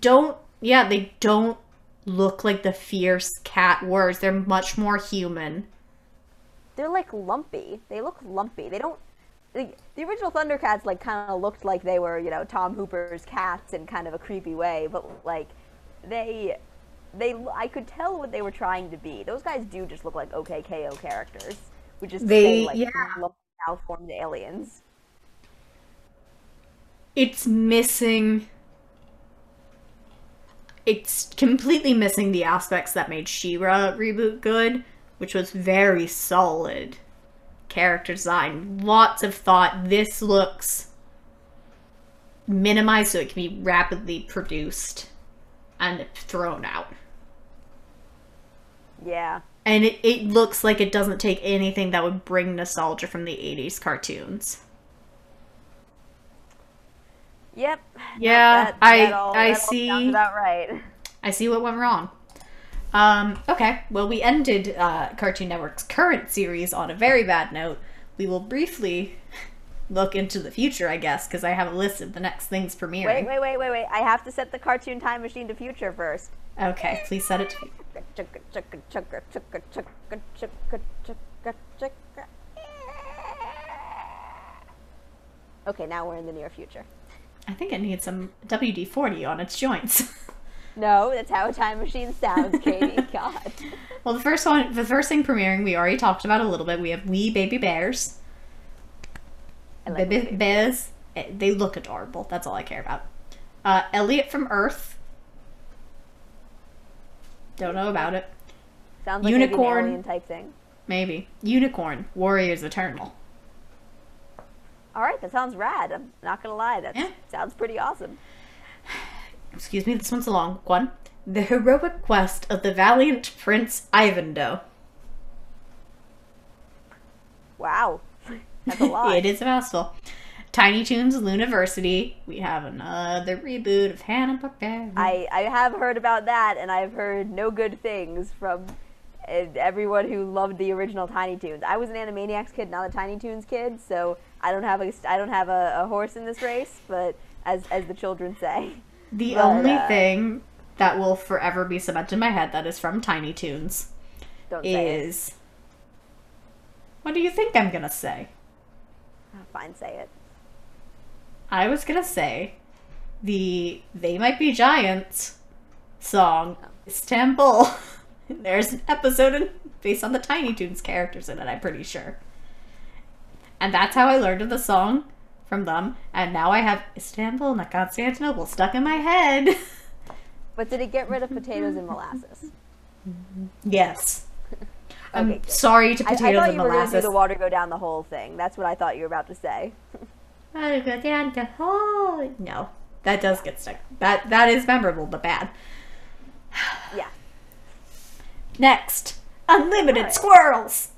don't. Yeah, they don't look like the fierce cat words. They're much more human. they're like lumpy. They look lumpy. They don't. Like, the original Thundercats like kind of looked like they were you know Tom Hooper's cats in kind of a creepy way, but like they they I could tell what they were trying to be. Those guys do just look like OKKO characters, which is They- like yeah. malformed aliens. it's missing it's completely missing the aspects that made She-Ra reboot good, which was very solid character design. Lots of thought. This looks minimized so it can be rapidly produced and thrown out. Yeah. And it, it looks like it doesn't take anything that would bring nostalgia from the 80s cartoons. Yep. Yeah, That- I that all- I that see. About right. I see what went wrong. Um, okay, well, we ended uh, Cartoon Network's current series on a very bad note. We will briefly look into the future, I guess, because I have a list of the next things premiering. Wait, wait, wait, wait, wait. I have to set the cartoon time machine to future first. Okay, please set it to. Chugga. Okay, now we're in the near future. I think it needs some WD 40 on its joints. No, that's how a time machine sounds, Katie. God. well, the first one, the first thing premiering, we already talked about a little bit. We have We Baby Bears. I like Baby Baby Bears. eh, They look adorable. That's all I care about. Uh, Elliot from Earth. Don't know about it. Sounds like Unicorn. maybe an alien type thing. Maybe. Unicorn. Warriors Eternal. All right, that sounds rad. I'm not gonna lie, that Yeah. sounds pretty awesome. Excuse me, this one's a long one. The heroic quest of the valiant Prince Ivandoe. Wow, that's a lot. it is a mouthful. Tiny Toons Looniversity. We have another reboot of Hanna Barbera. I, I have heard about that, and I've heard no good things from uh, everyone who loved the original Tiny Toons. I was an Animaniacs kid, not a Tiny Toons kid, so I don't have a I don't have a, a horse in this race. But as as the children say, the but, only uh, thing that will forever be cemented in my head that is from Tiny Toons don't say it. is. What do you think I'm gonna say? Fine, say it. I was gonna say the They Might Be Giants song Istanbul. There's an episode in, based on the Tiny Toons characters in it, I'm pretty sure. And that's how I learned of the song from them. And now I have Istanbul, not Constantinople, stuck in my head. But did it get rid of potatoes and molasses? yes. I'm Okay, good. sorry to I, I potatoes thought and you were going to do the water go down the whole thing. That's what I thought you were about to say. I'll go down the hole. No, that does get stuck. That that is memorable, but bad. Yeah. Next, unlimited Alright. squirrels.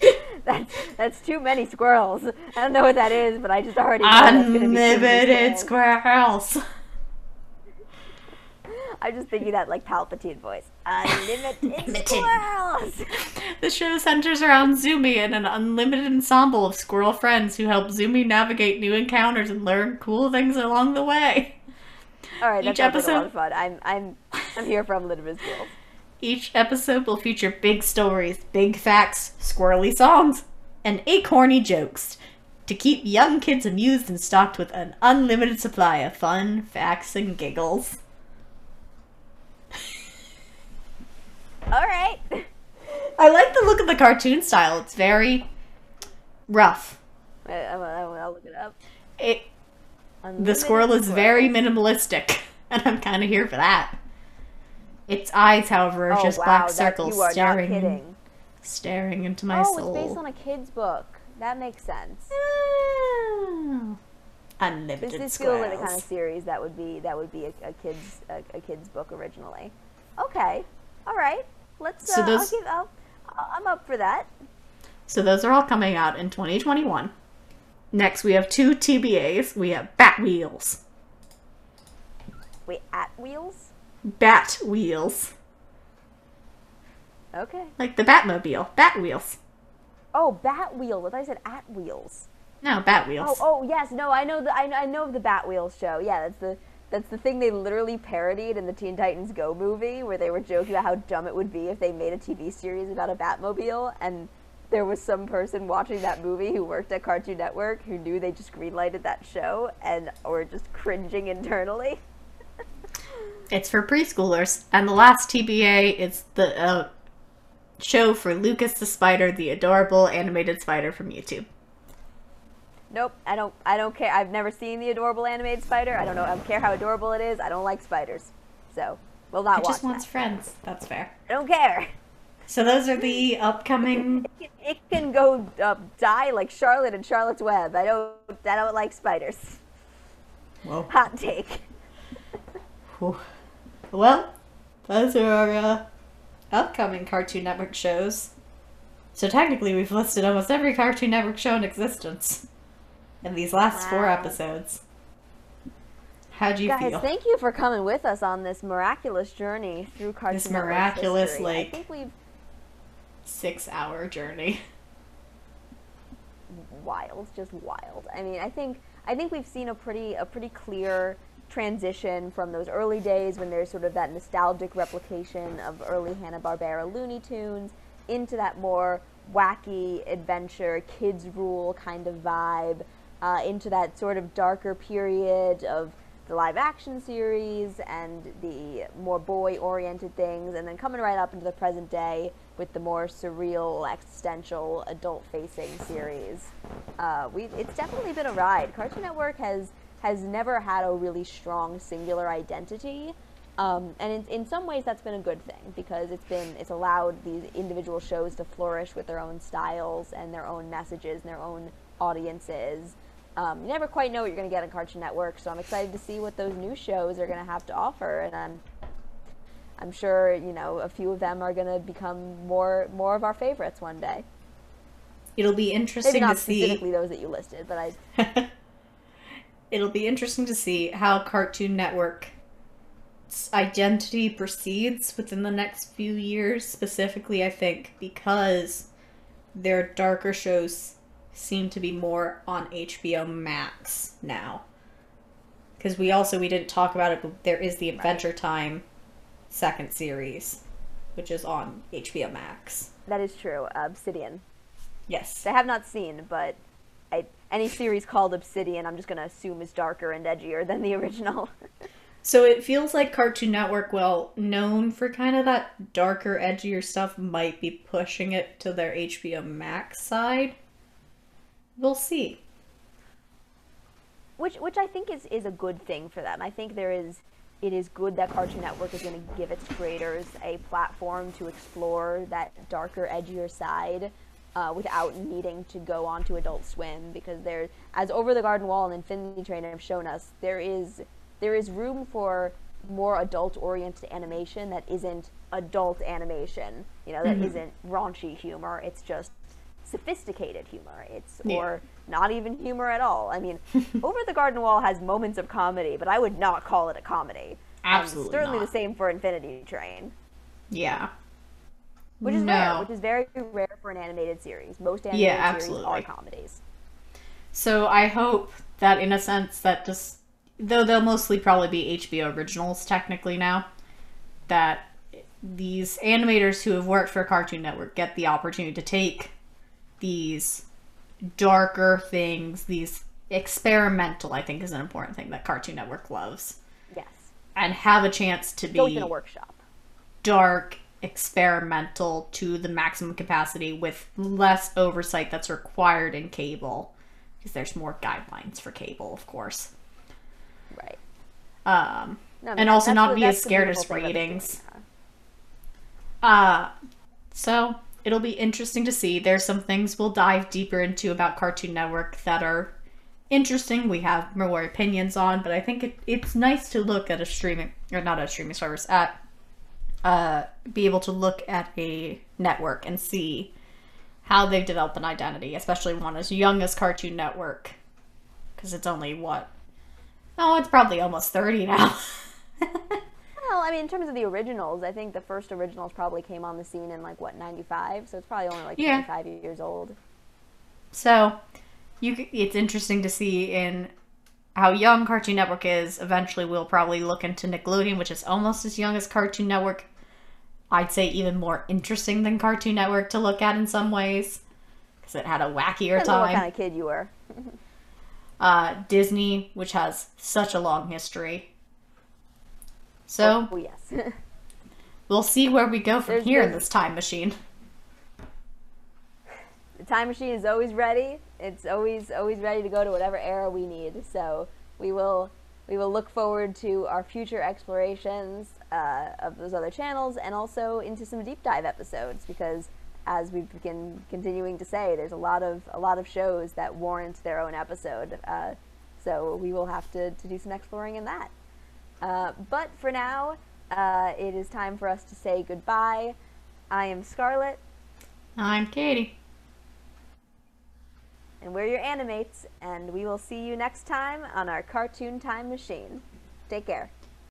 That's that's too many squirrels. I don't know what that is, but I just already know that's gonna be Unlimited squirrels. I'm just thinking that like Palpatine voice. Unlimited squirrels. The show centers around Zumi and an unlimited ensemble of squirrel friends who help Zumi navigate new encounters and learn cool things along the way. All right, Each sounds like a episode- fun. I'm I'm I'm here for unlimited squirrels. Each episode will feature big stories, big facts, squirrely songs, and acorny jokes to keep young kids amused and stocked with an unlimited supply of fun, facts, and giggles. All right. I like the look of the cartoon style. It's very rough. I, I'm, I'm, I'll look it up. It the squirrel is very minimalistic, and I'm kind of here for that. Its eyes, however, are Oh just wow, black circles are staring, staring into my oh, soul. it's based on a kid's book. That makes sense. Oh. Unlimited This feel squirrels. like the kind of series that would be that would be a, a kid's a, a kid's book originally. Okay, all right. Let's. So uh, those- I'll give, I'll, I'm up for that. So those are all coming out in 2021. Next, we have two TBAs. We have Bat Wheels. Wait, at wheels? Bat Wheels. Okay. Like the Batmobile. Bat Wheels. Oh, bat wheels. I thought you said at wheels. No, Bat Wheels. oh oh yes, no, I know the I, I know of the Bat Wheels show. Yeah, that's the That's the thing they literally parodied in the Teen Titans Go movie, where they were joking about how dumb it would be if they made a TV series about a Batmobile, and there was some person watching that movie who worked at Cartoon Network who knew they just greenlighted that show and were just cringing internally. It's for preschoolers, and the last TBA is the uh, show for Lucas the Spider, the adorable animated spider from YouTube. Nope, I don't. I don't care. I've never seen the adorable animated spider. I don't know. I don't care how adorable it is. I don't like spiders, so will not watch It watch just wants that. friends. That's fair. I don't care. So those are the upcoming. It, it can go uh, die like Charlotte and Charlotte's Web. I don't. I don't like spiders. Whoa. Hot take. Well, those are our uh, upcoming Cartoon Network shows. So technically, we've listed almost every Cartoon Network show in existence in these last four episodes. How do you Guys, feel? thank you for coming with us on this miraculous journey through Cartoon This miraculous, history. like- I think we've Six-hour journey. wild, just wild. I mean, I think I think we've seen a pretty a pretty clear transition from those early days when there's sort of that nostalgic replication of early Hanna-Barbera Looney Tunes into that more wacky adventure kids rule kind of vibe uh, into that sort of darker period of the live action series and the more boy oriented things and then coming right up into the present day with the more surreal existential adult facing series. Uh, we it's definitely been a ride. Cartoon network has has never had a really strong singular identity um, and in, in some ways that's been a good thing because it's been it's allowed these individual shows to flourish with their own styles and their own messages and their own audiences um, you never quite know what you're going to get on Cartoon Network, so I'm excited to see what those new shows are going to have to offer, and I'm I'm sure you know a few of them are going to become more more of our favorites one day. It'll be Maybe interesting not to see. specifically those that you listed, but I It'll be interesting to see how Cartoon Network's identity proceeds within the next few years. Specifically, I think because their darker shows seem to be more on HBO Max now. Because we also we didn't talk about it, but there is the Adventure Time second series, which is on HBO Max. that is true. Obsidian, Yes. I have not seen, but I, any series called Obsidian, I'm just going to assume is darker and edgier than the original. So it feels like Cartoon Network, well known for kind of that darker, edgier stuff, might be pushing it to their HBO Max side. We'll see. which which I think is is a good thing for them. I think there is it is good that Cartoon Network is going to give its creators a platform to explore that darker, edgier side uh, without needing to go onto Adult Swim because there, as Over the Garden Wall and Infinity Train have shown us, there is there is room for more adult-oriented animation that isn't adult animation. You know, that Mhm. not raunchy humor. It's just sophisticated humor. It's Yeah. or not even humor at all. I mean, Over the Garden Wall has moments of comedy, but I would not call it a comedy. And Absolutely certainly not. the same for Infinity Train, Yeah. which is no. rare, which is very rare for an animated series. Most animated Yeah, series are comedies. So I hope that, in a sense, that just though they'll mostly probably be HBO originals technically now, that these animators who have worked for Cartoon Network get the opportunity to take these darker things, these experimental, I think is an important thing that Cartoon Network loves, Yes, and have a chance to be been a workshop. dark, experimental to the maximum capacity with less oversight that's required in cable because there's more guidelines for cable, of course. Right. Um, No, And also not the- be as scared as ratings. uh, so it'll be interesting to see. There's some things we'll dive deeper into about Cartoon Network that are interesting. We have more opinions on, but I think it, it's nice to look at a streaming or not a streaming service at uh, be able to look at a network and see how they've developed an identity, especially one as young as Cartoon Network, because it's only what oh, it's probably almost thirty now. Well, I mean, in terms of the originals, I think the first originals probably came on the scene in like what '95, so it's probably only like Yeah. 25 years old. So, you it's interesting to see in how young Cartoon Network is, eventually we'll probably look into Nickelodeon, which is almost as young as Cartoon Network. I'd say even more interesting than Cartoon Network to look at in some ways because it had a wackier Depends on what time. kind of kid you were. Uh, Disney, which has such a long history. So Oh yes. we'll see where we go from There's- here in this time machine. the time machine is always ready. It's always always ready to go to whatever era we need. So we will we will look forward to our future explorations uh, of those other channels and also into some deep dive episodes because as we begin continuing to say, there's a lot of a lot of shows that warrant their own episode. Uh, so we will have to, to do some exploring in that. Uh, but for now, uh, it is time for us to say goodbye. I am Scarlett. I'm Katie. and we're your animates, and we will see you next time on our cartoon time machine. Take care.